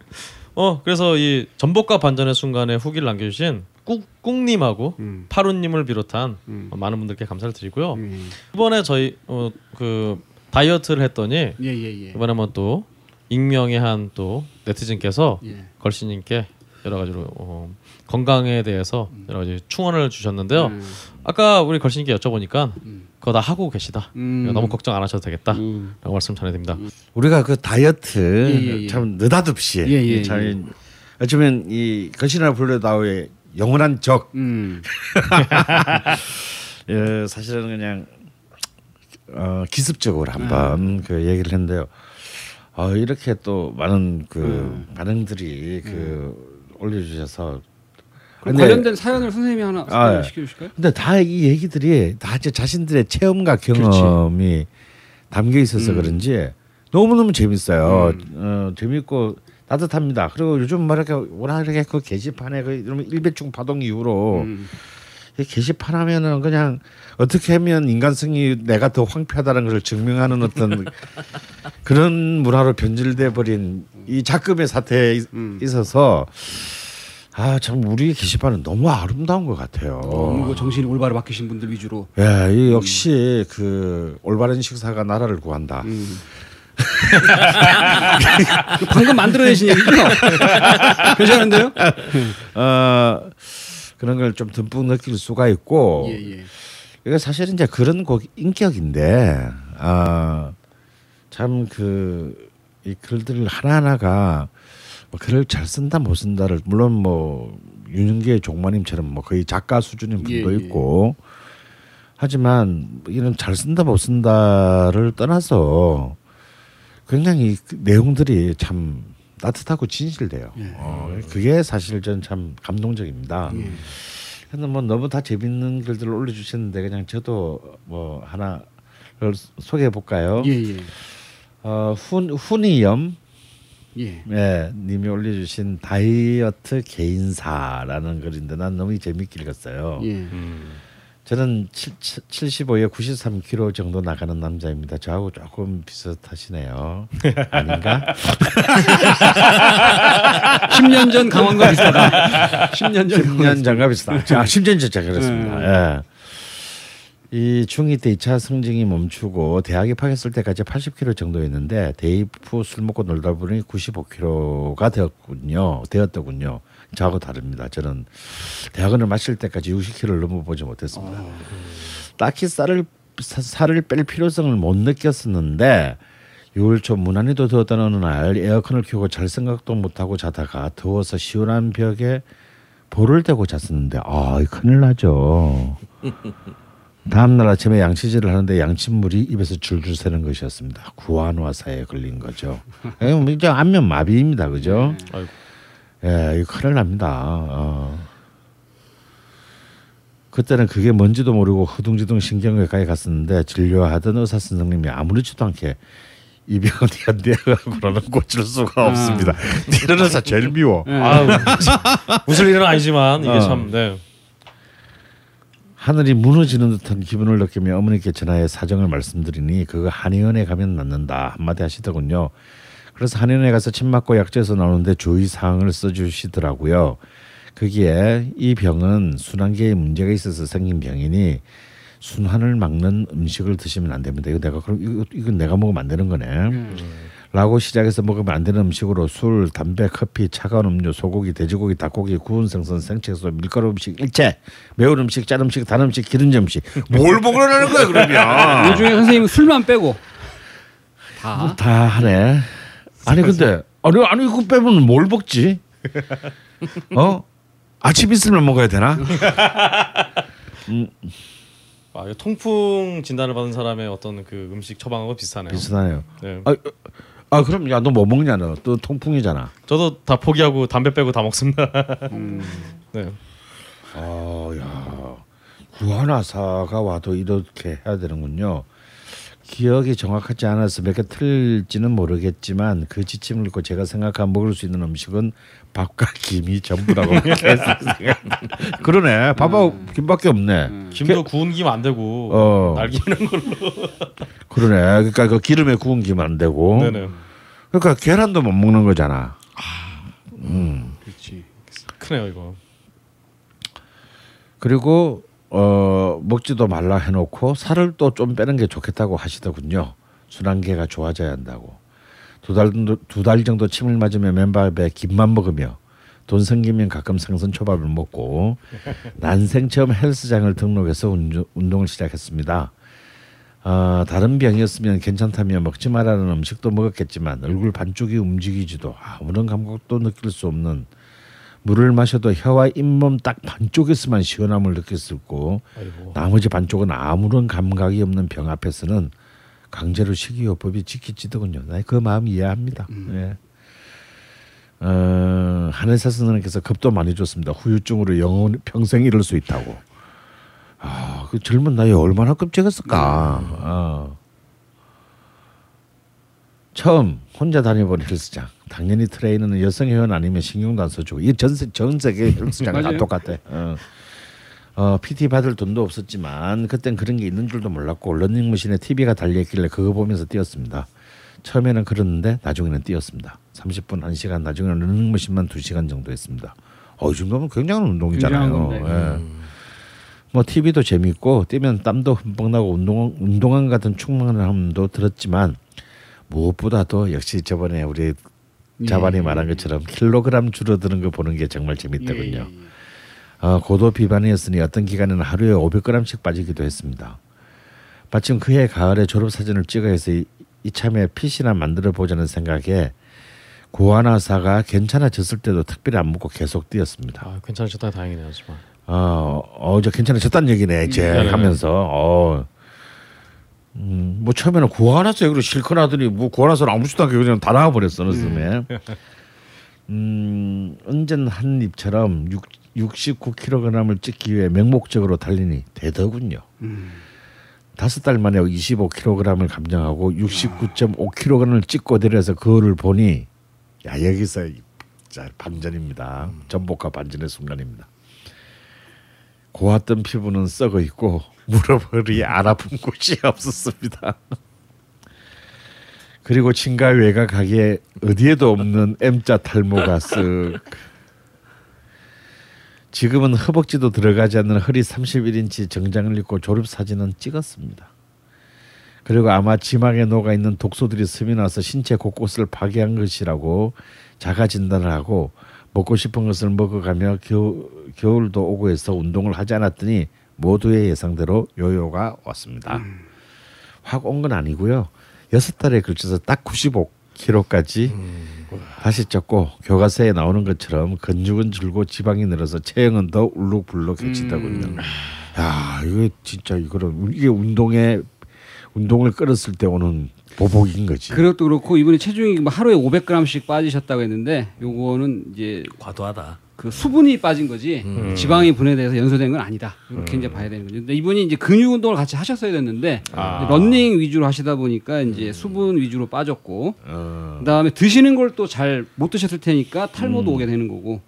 S1: [LAUGHS] 어 그래서 이 전복과 반전의 순간에 후기를 남겨주신 꾹 꾹님하고
S3: 음.
S1: 파루님을 비롯한
S3: 음.
S1: 어, 많은 분들께 감사를 드리고요.
S3: 음.
S1: 이번에 저희 어, 그 다이어트를 했더니
S3: 예 예 예.
S1: 이번에 한번 또 익명의 한 또 네티즌께서
S3: 예.
S1: 걸신님께 여러 가지로 어, 건강에 대해서 여러 가지 충원을 주셨는데요.
S3: 음.
S1: 아까 우리 걸신님께 여쭤보니까
S3: 음.
S1: 그거 다 하고 계시다.
S3: 음.
S1: 너무 걱정 안 하셔도 되겠다라고
S3: 음.
S1: 말씀 전해드립니다.
S2: 우리가 그 다이어트
S3: 예, 예, 예.
S2: 참 느닷없이
S3: 예, 예,
S2: 참 어쩌면 이 거신이나 불러다오의 영원한 적
S3: 음. [LAUGHS]
S2: 예, 사실은 그냥 어, 기습적으로 한번 그 얘기를 했는데요. 어, 이렇게 또 많은 그 반응들이 그 올려주셔서
S3: 그럼
S2: 근데-
S3: 관련된 사연을 선생님이 하나
S2: 아, 예.
S3: 시켜주실까요?
S2: 근데 다 이 얘기들이 다 자신들의 체험과 경험이 담겨 있어서
S3: 음.
S2: 그런지 너무 너무 재밌어요. 어, 재밌고 따뜻합니다. 그리고 요즘 뭐 이렇게 워낙 이렇게 그 게시판에 그 이러면 일배충 파동 이후로
S3: 음.
S2: 이 게시판 하면은 그냥 어떻게 하면 인간성이 내가 더 황폐하다는 것을 증명하는 어떤 [LAUGHS] 그런 문화로 변질돼 버린 이 작금의 사태에 있-
S3: 음.
S2: 있어서 아 참 우리 게시판은 너무 아름다운 것 같아요.
S3: 너무 그 정신이 올바로 바뀌신 분들 위주로.
S2: 예, 이 역시 그 올바른 식사가 나라를 구한다.
S3: 음. 그 방금 만들어내신 얘기죠? 괜찮은데요?
S2: 어 그런 걸 좀 듬뿍 느낄 수가 있고
S3: 예, 예.
S2: 이게 사실은 이제 그런 곡 인격인데 아 참 그 이 글들 하나하나가 뭐 글을 잘 쓴다 못 쓴다를 물론 뭐 윤영기의 종마님처럼 뭐 거의 작가 수준인 분도
S3: 예, 예.
S2: 있고 하지만 이런 잘 쓴다 못 쓴다를 떠나서 굉장히 그 내용들이 참 따뜻하고 진실돼요.
S3: 예.
S2: 어, 그게 사실 전참 감동적입니다.
S3: 예.
S2: 근데 뭐 너무 다 재밌는 글들을 올려주셨는데 그냥 저도 뭐 하나를 소개해 볼까요?
S3: 예, 예.
S2: 어, 훈 훈이염
S3: 예.
S2: 예, 님이 올려주신 다이어트 개인사라는 글인데 난 너무 재밌게 읽었어요.
S3: 예.
S2: 저는 75에 93kg 정도 나가는 남자입니다. 저하고 조금 비슷하시네요. 아닌가? [LAUGHS]
S3: 10년 전 강원과 비슷하다. 10년 전
S2: 10년 전과 비슷하다. 자, 10년 전자 그렇습니다. 예. 이 중2 때 2차 성징이 멈추고 대학 입학했을 때까지 80kg 정도였는데 대입 후 술 먹고 놀다 보니 95kg가 되었군요. 되었더군요. 저하고 다릅니다. 저는 대학원을 마칠 때까지 60kg를 넘어보지 못했습니다. 딱히 쌀을 사- 살을 뺄 필요성을 못 느꼈었는데 6월 초 무난히도 더웠던 어느 날 에어컨을 켜고 잘 생각도 못하고 자다가 더워서 시원한 벽에 볼을 대고 잤었는데 아 큰일 나죠. 다음 날 아침에 양치질을 하는데 양침물이 입에서 줄줄 새는 것이었습니다. 구안화사에 걸린 거죠. 이제 안면 마비입니다, 그죠?
S1: 아이고.
S2: 예, 이거 큰일 납니다. 어. 그때는 그게 뭔지도 모르고 허둥지둥 신경외과에 갔었는데 진료하던 의사 선생님이 아무렇지도 않게 이 병은 현대하고는 고칠 수가 없습니다. 이런 의사 제일 미워.
S1: 아유, 웃을 일은 아니지만 이게
S2: 어.
S1: 참 네.
S2: 하늘이 무너지는 듯한 기분을 느끼며 어머니께 전화해 사정을 말씀드리니 그거 한의원에 가면 낫는다 한마디 하시더군요. 그래서 한의원에 가서 침 맞고 약재에서 나오는데 주의 사항을 써주시더라고요. 거기에 이 병은 순환계에 문제가 있어서 생긴 병이니 순환을 막는 음식을 드시면 안 됩니다. 이거 내가 그럼 이거 이거 내가 먹으면 안 되는 거네. 라고 시작해서 먹으면 안 되는 음식으로 술, 담배, 커피, 차가운 음료, 소고기, 돼지고기, 닭고기, 구운 생선, 생채소, 밀가루 음식 일체, 매운 음식, 짠 음식, 단 음식, 기름진 음식. 뭘 먹으라는 거야 그러면? [LAUGHS]
S3: 요즘에 선생님은 술만 빼고 다
S2: 다 하네. 아니 근데 아니 아니 이거 빼면 뭘 먹지? 어? 아침 있으면 먹어야 되나? [LAUGHS]
S1: 아, 이거 통풍 진단을 받은 사람의 어떤 그 음식 처방하고 비슷하네요.
S2: 비슷하네요.
S1: 네.
S2: 아, 아 그럼 야 너 뭐 먹냐 너? 또 통풍이잖아.
S1: 저도 다 포기하고 담배 빼고 다 먹습니다. [LAUGHS] 네.
S2: 아, 야. 구하나사가 와도 이렇게 해야 되는군요. 기억이 정확하지 않아서 몇 개 틀릴지는 모르겠지만 그 지침을 읽고 제가 생각한 먹을 수 있는 음식은 밥과 김이 전부라고 [LAUGHS] 그러네. 밥하고 김밖에 없네.
S1: 김도 구운 김 안 되고
S2: 어.
S1: 날기는 걸로. [LAUGHS]
S2: 그러네. 그러니까 그 기름에 구운 김 안 되고.
S1: 네네.
S2: 그러니까 계란도 못 먹는 거잖아.
S3: 그렇지.
S1: 크네요 이거.
S2: 그리고 어 먹지도 말라 해놓고 살을 또 좀 빼는 게 좋겠다고 하시더군요. 순환계가 좋아져야 한다고. 두 달 두 달 정도 침을 맞으며 맨밥에 김만 먹으며 돈 생기면 가끔 생선 초밥을 먹고 [LAUGHS] 난생 처음 헬스장을 등록해서 운동, 운동을 시작했습니다. 아, 다른 병이었으면 괜찮다며 먹지 말라는 음식도 먹었겠지만 얼굴 반쪽이 움직이지도 아무런 감각도 느낄 수 없는 물을 마셔도 혀와 잇몸 딱 반쪽에서만 시원함을 느꼈었고
S1: 아이고.
S2: 나머지 반쪽은 아무런 감각이 없는 병 앞에서는 강제로 식이요법이 지키지더군요. 나그 마음 이해합니다. 예. 어, 한의사 선생님께서 겁도 많이 줬습니다. 후유증으로 영원 평생 이럴 수 있다고. 아, 그 젊은 나이에 얼마나 끔찍했을까. 어. 처음 혼자 다녀본 헬스장. 당연히 트레이너는 여성 회원 아니면 신경도 안 써주고 이전 전 세계 헬스장 다. 똑같아. 어. 어, PT 받을 돈도 없었지만 그땐 그런 게 있는 줄도 몰랐고 런닝머신에 TV가 달려 있길래 그거 보면서 뛰었습니다. 처음에는 그랬는데 나중에는 뛰었습니다. 30분 1시간 나중에는 런닝머신만 2시간 정도 했습니다. 어, 이 정도면 굉장한 운동이잖아요. 예. 뭐 TV도 재밌고 뛰면 땀도 흠뻑 나고 운동 운동한 같은 충만함도 들었지만 무엇보다도 역시 저번에 우리 자반이 말한 것처럼 킬로그램 줄어드는 거 보는 게 정말 재밌더군요.
S3: 예, 예, 예.
S2: 어, 고도 비반이었으니 어떤 기간에는 하루에 500g씩 빠지기도 했습니다. 마침 그해 가을에 졸업 사진을 찍어 해서 이, 이참에 핏이나 만들어 보자는 생각에 고아나사가 괜찮아졌을 때도 특별히 안 먹고 계속 뛰었습니다.
S1: 아, 괜찮으셨다 다행이네요, 하지만.
S2: 어, 어, 저 괜찮아졌다는 얘기네, 이제
S1: 네네.
S2: 하면서. 어, 음, 뭐 처음에는 고아나서 여기로 실컷 하더니 뭐 고아나서는 아무렇지도 않게 그냥 다 나와버렸어, 느즘에. 음, 언젠 한 입처럼 6, 69kg을 찍기 위해 맹목적으로 달리니 되더군요. 다섯 달 만에 25kg을 감량하고 69.5kg을 찍고 내려서 거울을 보니 야 여기서 자 반전입니다. 전복과 반전의 순간입니다. 고왔던 피부는 썩어 있고 안 아픈 곳이 없었습니다. 그리고 친가 외곽하기에 어디에도 없는 M자 탈모가 쓱 지금은 허벅지도 들어가지 않는 허리 31인치 정장을 입고 졸업 사진은 찍었습니다. 그리고 아마 지망에 녹아 있는 독소들이 스며나서 신체 곳곳을 파괴한 것이라고 자가 진단을 하고 먹고 싶은 것을 먹어가며 겨우, 겨울도 오고 해서 운동을 하지 않았더니 모두의 예상대로 요요가 왔습니다. 확온 건 아니고요. 여섯 달에 걸쳐서 딱 95kg까지 다시 쪘고 교과서에 나오는 것처럼 근육은 줄고 지방이 늘어서 체형은 더 울룩불룩해지더군요. 야 이거 진짜 이거는 이게 운동에 운동을 끌었을 때 오는 보복인 거지.
S3: 그것도 그렇고 이분이 체중이 뭐 하루에 500g씩 빠지셨다고 했는데 요거는 이제
S4: 과도하다.
S3: 그 수분이 빠진 거지 지방이 분해돼서 연소된 건 아니다 이렇게 이제 봐야 되는 거죠. 근데 이분이 이제 근육 운동을 같이 하셨어야 됐는데
S1: 아.
S3: 런닝 위주로 하시다 보니까 이제 수분 위주로 빠졌고
S2: 어,
S3: 그다음에 드시는 걸 또 잘 못 드셨을 테니까 탈모도 오게 되는 거고.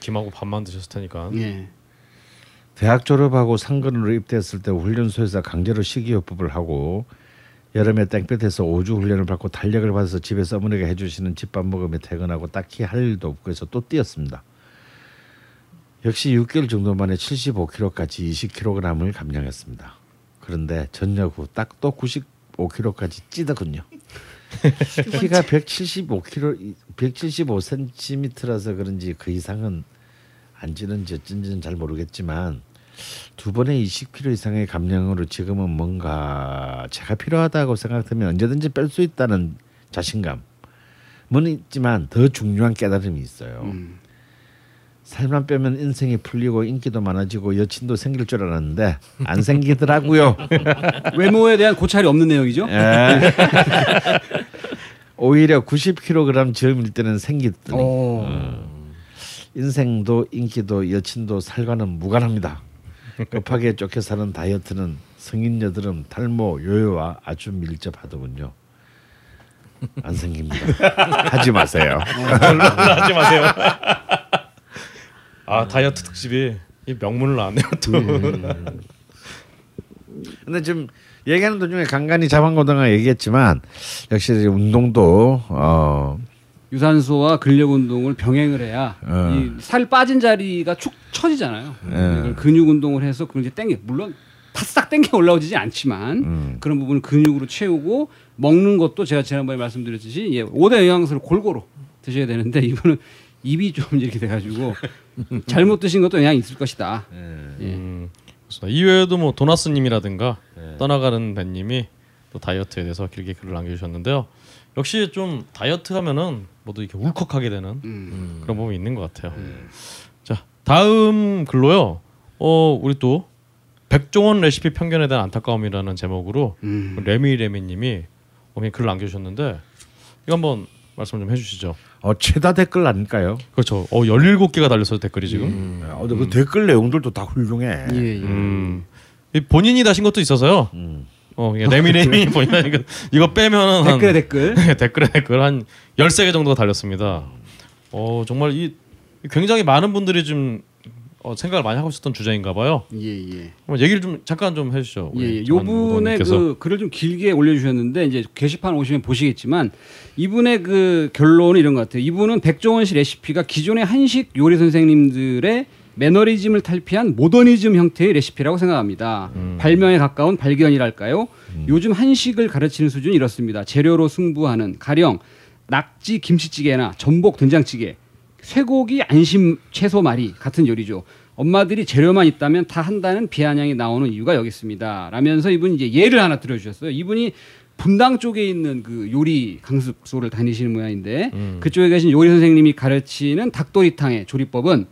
S1: 김하고 밥만 드셨을 테니까.
S3: 예.
S2: 대학 졸업하고 상근으로 입대했을 때 훈련소에서 강제로 식이요법을 하고 여름에 땡볕에서 5주 훈련을 받고 탄력을 받아서 집에서 어머니가 해주시는 집밥 먹으며 퇴근하고 딱히 할 일도 없고 해서 또 뛰었습니다. 역시 6개월 정도 만에 75kg까지 20kg을 감량했습니다. 그런데 전역 후 딱 또 95kg까지 찌더군요. [LAUGHS] 키가 175kg, 175cm라서 그런지 그 이상은 안 찌는지 어쩐지는 잘 모르겠지만 두 번의 20kg 이상의 감량으로 지금은 뭔가 제가 필요하다고 생각하면 언제든지 뺄 수 있다는 자신감은 있지만 더 중요한 깨달음이 있어요. 살만 빼면 인생이 풀리고 인기도 많아지고 여친도 생길 줄 알았는데 안 생기더라고요. [LAUGHS]
S3: 외모에 대한 고찰이 없는 내용이죠.
S2: 예. [LAUGHS] 오히려 90kg 즈음일 때는 생기더니
S3: 오.
S2: 어. 인생도 인기도 여친도 살과는 무관합니다. 급하게 쫓겨 사는 다이어트는 성인 여드름, 탈모, 요요와 아주 밀접하더군요. 안 생깁니다. 하지 마세요. [LAUGHS]
S1: 하지 마세요. 아 다이어트 특집이 이 명문을 나왔네요 또. [LAUGHS]
S2: 근데 지금 얘기하는 도중에 간간히 자방고등가 얘기했지만 역시 운동도 어
S3: 유산소와 근력 운동을 병행을 해야
S2: 어.
S3: 이살 빠진 자리가 축 처지잖아요.
S2: 예.
S3: 근육 운동을 해서 그걸 이제 땡겨 물론 바싹 땡겨 올라오지 않지만
S2: 음.
S3: 그런 부분을 근육으로 채우고 먹는 것도 제가 지난번에 말씀드렸듯이 예, 5대 영양소를 골고루 드셔야 되는데 이분은 입이 좀 이렇게 돼가지고 잘못 드신 것도 영향이 있을 것이다. 예.
S1: 음, 그렇습니다. 이외에도 뭐 도나스님이라든가
S2: 네.
S1: 떠나가는 밴님이 또 다이어트에 대해서 길게 글을 남겨주셨는데요. 역시 좀 다이어트 하면은 모두 이렇게 울컥하게 되는
S3: 음.
S1: 그런 부분이 있는 것 같아요. 자 다음 글로요. 어 우리 또 백종원 레시피 편견에 대한 안타까움이라는 제목으로
S3: 음.
S1: 레미 레미님이 오늘 글을 남겨주셨는데 이거 한번 말씀 좀 해주시죠.
S2: 어, 최다 댓글 아닐까요?
S1: 그렇죠. 어 17개가 달렸어요 댓글이 지금.
S2: 어, 근데 그 댓글 내용들도 다 훌륭해.
S3: 예, 예.
S1: 음. 이 본인이 다신 것도 있어서요.
S2: 음.
S1: 어, 레미레미 [LAUGHS] 본인 이거 빼면은 한
S3: 댓글에 댓글.
S1: 댓글에 [LAUGHS] 댓글 한 13개 정도가 달렸습니다. 어, 정말 이 굉장히 많은 분들이 좀 어, 생각을 많이 하고 있었던 주제인가 봐요.
S3: 예, 예.
S1: 얘기를 좀 잠깐 좀 해주시죠.
S3: 예, 예. 요분의. 그 글을 좀 길게 올려주셨는데 이제 게시판 오시면 보시겠지만 이분의 그 결론은 이런 것 같아요. 이분은 백종원 씨 레시피가 기존의 한식 요리 선생님들의 매너리즘을 탈피한 모더니즘 형태의 레시피라고 생각합니다. 발명에 가까운 발견이랄까요? 요즘 한식을 가르치는 수준이 이렇습니다. 재료로 승부하는 가령 낙지 김치찌개나 전복 된장찌개, 쇠고기 안심 채소 말이 같은 요리죠. 엄마들이 재료만 있다면 다 한다는 비아냥이 나오는 이유가 여기 있습니다. 라면서 이분이 이제 예를 하나 들어주셨어요. 이분이 분당 쪽에 있는 그 요리 강습소를 다니시는 모양인데 그쪽에 계신 요리 선생님이 가르치는 닭도리탕의 조리법은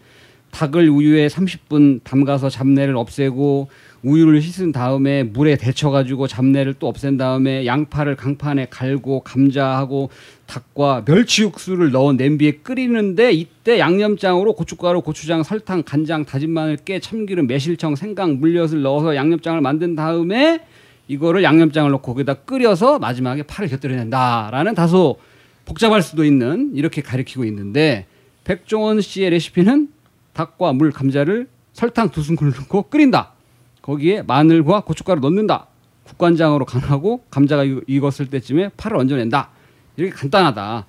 S3: 닭을 우유에 30분 담가서 잡내를 없애고 우유를 씻은 다음에 물에 데쳐가지고 잡내를 또 없앤 다음에 양파를 강판에 갈고 감자하고 닭과 멸치 육수를 넣어 냄비에 끓이는데 이때 양념장으로 고춧가루, 고추장, 설탕, 간장, 다진 마늘, 깨, 참기름, 매실청, 생강, 물엿을 넣어서 양념장을 만든 다음에 이거를 양념장을 넣고 거기다 끓여서 마지막에 파를 곁들여낸다라는 다소 복잡할 수도 있는 이렇게 가리키고 있는데 백종원 씨의 레시피는 닭과 물, 감자를 설탕 두 스푼 넣고 끓인다. 거기에 마늘과 고춧가루 넣는다. 국간장으로 간하고 감자가 익- 익었을 때쯤에 파를 얹어낸다. 이렇게 간단하다.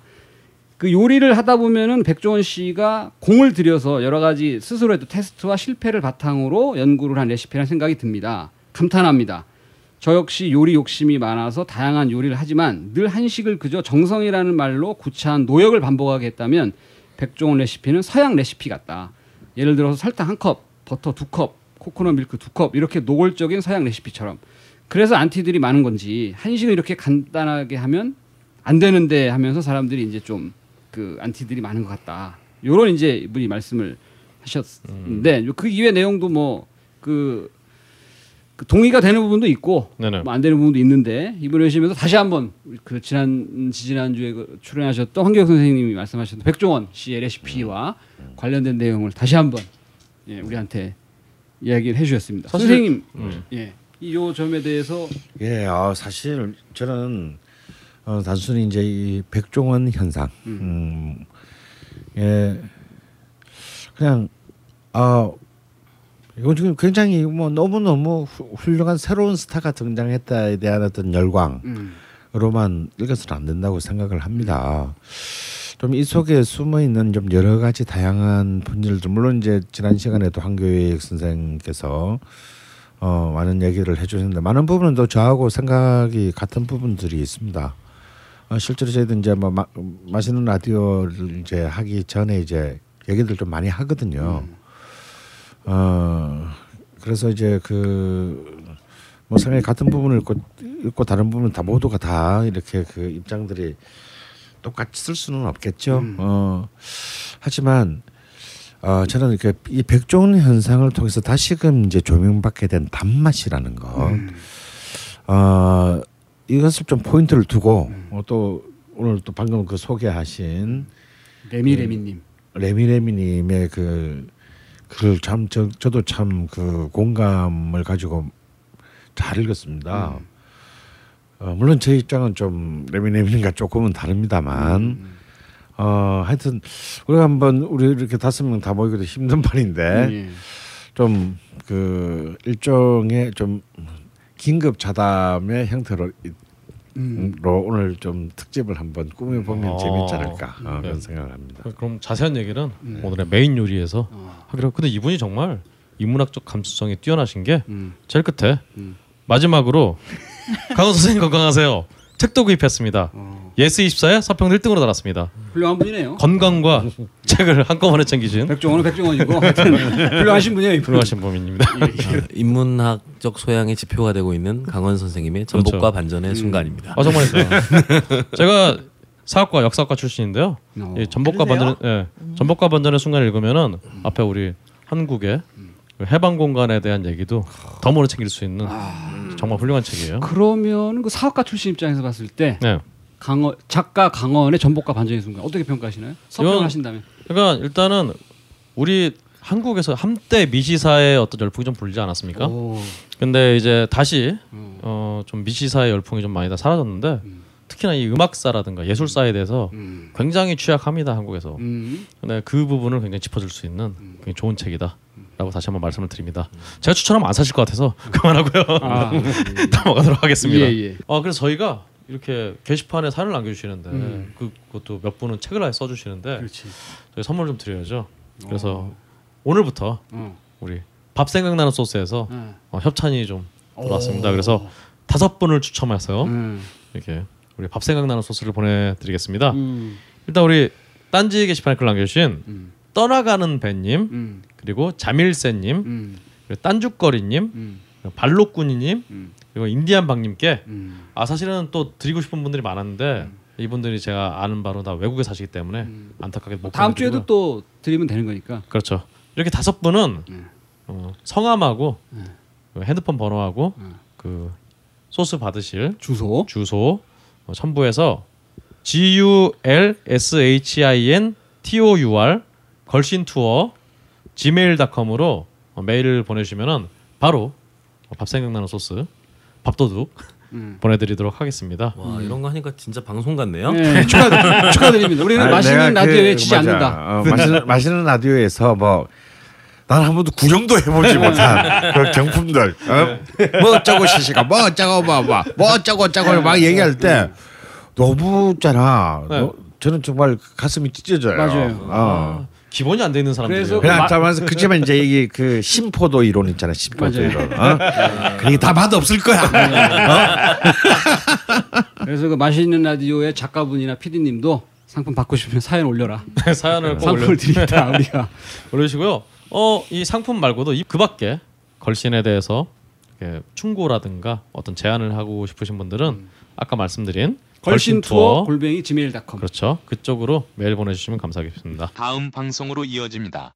S3: 그 요리를 하다 보면은 백종원 씨가 공을 들여서 여러 가지 스스로 했던 테스트와 실패를 바탕으로 연구를 한 레시피라는 생각이 듭니다. 감탄합니다. 저 역시 요리 욕심이 많아서 다양한 요리를 하지만 늘 한식을 그저 정성이라는 말로 구차한 노역을 반복하게 했다면 백종원 레시피는 서양 레시피 같다. 예를 들어서 설탕 한 컵, 버터 두 컵, 코코넛 밀크 두 컵 이렇게 노골적인 서양 레시피처럼. 그래서 안티들이 많은 건지 한식을 이렇게 간단하게 하면 안 되는데 하면서 사람들이 이제 좀 그 안티들이 많은 것 같다. 요런 이제 이분이 말씀을 하셨는데 그 이외 내용도 뭐그 그 동의가 되는 부분도 있고. 뭐 안 되는 부분도 있는데 이번에 오시면서 다시 한번 그 지난 지지난 주에 그 출연하셨던 황교익 선생님이 말씀하셨던 백종원 씨의 레시피와 관련된 내용을 다시 한번 예, 우리한테 이야기를 해주셨습니다.
S1: 사실-
S3: 선생님,
S1: 음.
S3: 예, 이 요 점에 대해서
S2: 예, 어, 사실 저는 어, 단순히 이제 이 백종원 현상, 음, 예, 그냥 아 이건 지금 굉장히 뭐 너무 너무 훌륭한 새로운 스타가 등장했다에 대한 어떤 열광으로만
S3: 음,
S2: 읽어서는 안 된다고 생각을 합니다. 좀 이 속에 숨어 있는 좀 여러 가지 다양한 분들들 물론 이제 지난 시간에도 한교익 선생께서 어 많은 얘기를 해주셨는데 많은 부분은 또 저하고 생각이 같은 부분들이 있습니다. 어, 실제로 저희도 이제 뭐 마, 맛있는 라디오를 이제 하기 전에 이제 얘기들 좀 많이 하거든요. 어 그래서 이제 그뭐 생각이 같은 부분을 있고 있고 다른 부분 다 모두가 다 이렇게 그 입장들이 똑같이 쓸 수는 없겠죠. 어 하지만 어 저는 이렇게 이 백종원 현상을 통해서 다시금 이제 조명받게 된 단맛이라는 거. 어 이것을 좀 포인트를 두고 어, 또 오늘 또 방금 그 소개하신
S3: 레미 레미님,
S2: 레미레미님의 그 글을 참 저, 저도 참 그 공감을 가지고 잘 읽었습니다. 어, 물론 제 입장은 좀 레미레미님과 조금은 다릅니다만 어 하여튼 우리가 한번 우리 이렇게 다섯 명 다 모이기도 힘든 판인데
S3: 예.
S2: 좀그 일종의 좀 긴급 좌담의 형태로
S3: 음.
S2: 로 오늘 좀 특집을 한번 꾸며 보면
S1: 어.
S2: 재밌지 않을까 어,
S1: 네.
S2: 그런 생각을 합니다.
S1: 그럼 자세한 얘기는
S3: 네.
S1: 오늘의 메인 요리에서
S3: 어.
S1: 하기로. 근데 이분이 정말 인문학적 감수성이 뛰어나신 게
S3: 음.
S1: 제일 끝에
S3: 음.
S1: 마지막으로 [LAUGHS] 강헌 선생님 건강하세요. 책도 구입했습니다.
S3: 어.
S1: YES24에 서평 1등으로 달았습니다.
S3: 훌륭한 분이네요.
S1: 건강과 [LAUGHS] 책을 한꺼번에 챙기신
S3: 백종원은 백종원이고 훌륭하신 분이에요. 이분.
S1: 훌륭하신 분입니다.
S4: 인문학적 소양의 지표가 되고 있는 강원 선생님의 전복과
S1: 그렇죠.
S4: 반전의 순간입니다.
S1: 아 정말 [LAUGHS] 제가 사학과 역사과 출신인데요.
S3: 어.
S1: 이 전복과
S5: 그러세요?
S1: 반전의 예, 전복과 반전의 순간을 읽으면은 앞에 우리 한국의 그 해방 공간에 대한 얘기도 덤으로 챙길 수 있는 정말 훌륭한 책이에요.
S3: 그러면 그 사학과 출신 입장에서 봤을 때
S1: 네.
S3: 강원 작가 강원의 전복과 반전의 순간 어떻게 평가하시나요? 서평을
S1: 이건-
S3: 하신다면.
S1: 그러니까 일단은 우리 한국에서 한때 미시사의 어떤 열풍이 좀 불지 않았습니까?
S3: 오.
S1: 근데 이제 다시
S3: 음.
S1: 어, 좀 미시사의 열풍이 좀 많이 다 사라졌는데
S3: 음.
S1: 특히나 이 음악사라든가 예술사에 대해서
S3: 음.
S1: 굉장히 취약합니다 한국에서.
S3: 음.
S1: 근데 그 부분을 굉장히 짚어줄 수 있는 굉장히 좋은 책이다 라고 다시 한번 말씀을 드립니다. 제가 추천하면 안 사실 것 같아서 [LAUGHS] 그만하고요.
S3: 아. [LAUGHS]
S1: 넘어가도록 하겠습니다.
S3: 예, 예.
S1: 아 그래서 저희가 이렇게 게시판에 사연을 남겨주시는데
S3: 음.
S1: 그, 그것도 몇 분은 책을 아예 써주시는데
S3: 그렇지.
S1: 저희 선물 좀 드려야죠. 그래서 오 늘부터
S3: 어.
S1: 우리 밥 생각나는 소스에서
S3: 어.
S1: 어, 협찬이 좀 들어왔습니다. 그래서 다섯 분을 추첨해서요.
S3: 음.
S1: 이렇게 우리 밥 생각나는 소스를 보내드리겠습니다.
S3: 음.
S1: 일단 우리 딴지 게시판에 글 남겨주신
S3: 음.
S1: 떠나가는 배님
S3: 음.
S1: 그리고 자밀새님
S3: 음.
S1: 그리고 딴죽거리님
S3: 음.
S1: 발록꾸니님
S3: 음.
S1: 그리고 인디안방님께
S3: 음.
S1: 아 사실은 또 드리고 싶은 분들이 많았는데 이분들이 제가 아는 바로 다 외국에 사시기 때문에
S3: 음.
S1: 안타깝게 못
S3: 다음. 주에도 또 드리면 되는 거니까.
S1: 그렇죠. 이렇게 다섯 분은
S3: 음.
S1: 어, 성함하고
S3: 음.
S1: 그 핸드폰 번호하고
S3: 음.
S1: 그 소스 받으실
S3: 주소.
S1: 주소 어, 첨부해서 G U L S H I N T O U R 걸신 투어 gmail.com으로 어, 메일을 보내주시면은 바로 어, 밥 생각나는 소스 밥도둑
S3: 음.
S1: 보내드리도록 하겠습니다.
S4: 와 이런 거 하니까 진짜 방송 같네요.
S3: 네, [LAUGHS] 축하 축하드립니다. 우리는
S2: 아니,
S3: 맛있는
S2: 내가
S3: 라디오에
S2: 그,
S3: 지지
S2: 맞아.
S3: 않는다.
S2: 어, 맛있는 [LAUGHS] 맛있는 라디오에서 뭐. 난 한 번도 구경도 해보지 못한 그 경품들 어? 뭐 어쩌고 시시가 뭐 어쩌고 뭐뭐 뭐 어쩌고 어쩌고 막 얘기할 때 너무 있잖아
S1: 네.
S2: 너- 저는 정말 가슴이 찢어져요
S3: 맞아요.
S2: 어.
S1: 기본이 안 돼 있는 사람들이에요.
S3: 그래서
S2: 그냥
S3: 마-
S2: 잠깐만 그지만 이제 이게 그 심포도 이론 있잖아 심포도. 이론 어? 그게 다 맛 없을 거야 어?
S3: 그래서 그 맛있는 라디오의 작가분이나 PD님도 상품 받고 싶으면 사연 올려라. [LAUGHS]
S1: 사연을
S3: 상품을 드리겠다 [LAUGHS] 우리가.
S1: 올려주시고요. 어, 이 상품 말고도 이 그밖에 걸신에 대해서 충고라든가 어떤 제안을 하고 싶으신 분들은 아까 말씀드린
S3: 걸신 투어 골뱅이 gmail.com.
S1: 그렇죠. 그쪽으로 메일 보내주시면 감사하겠습니다.
S8: 다음 방송으로 이어집니다.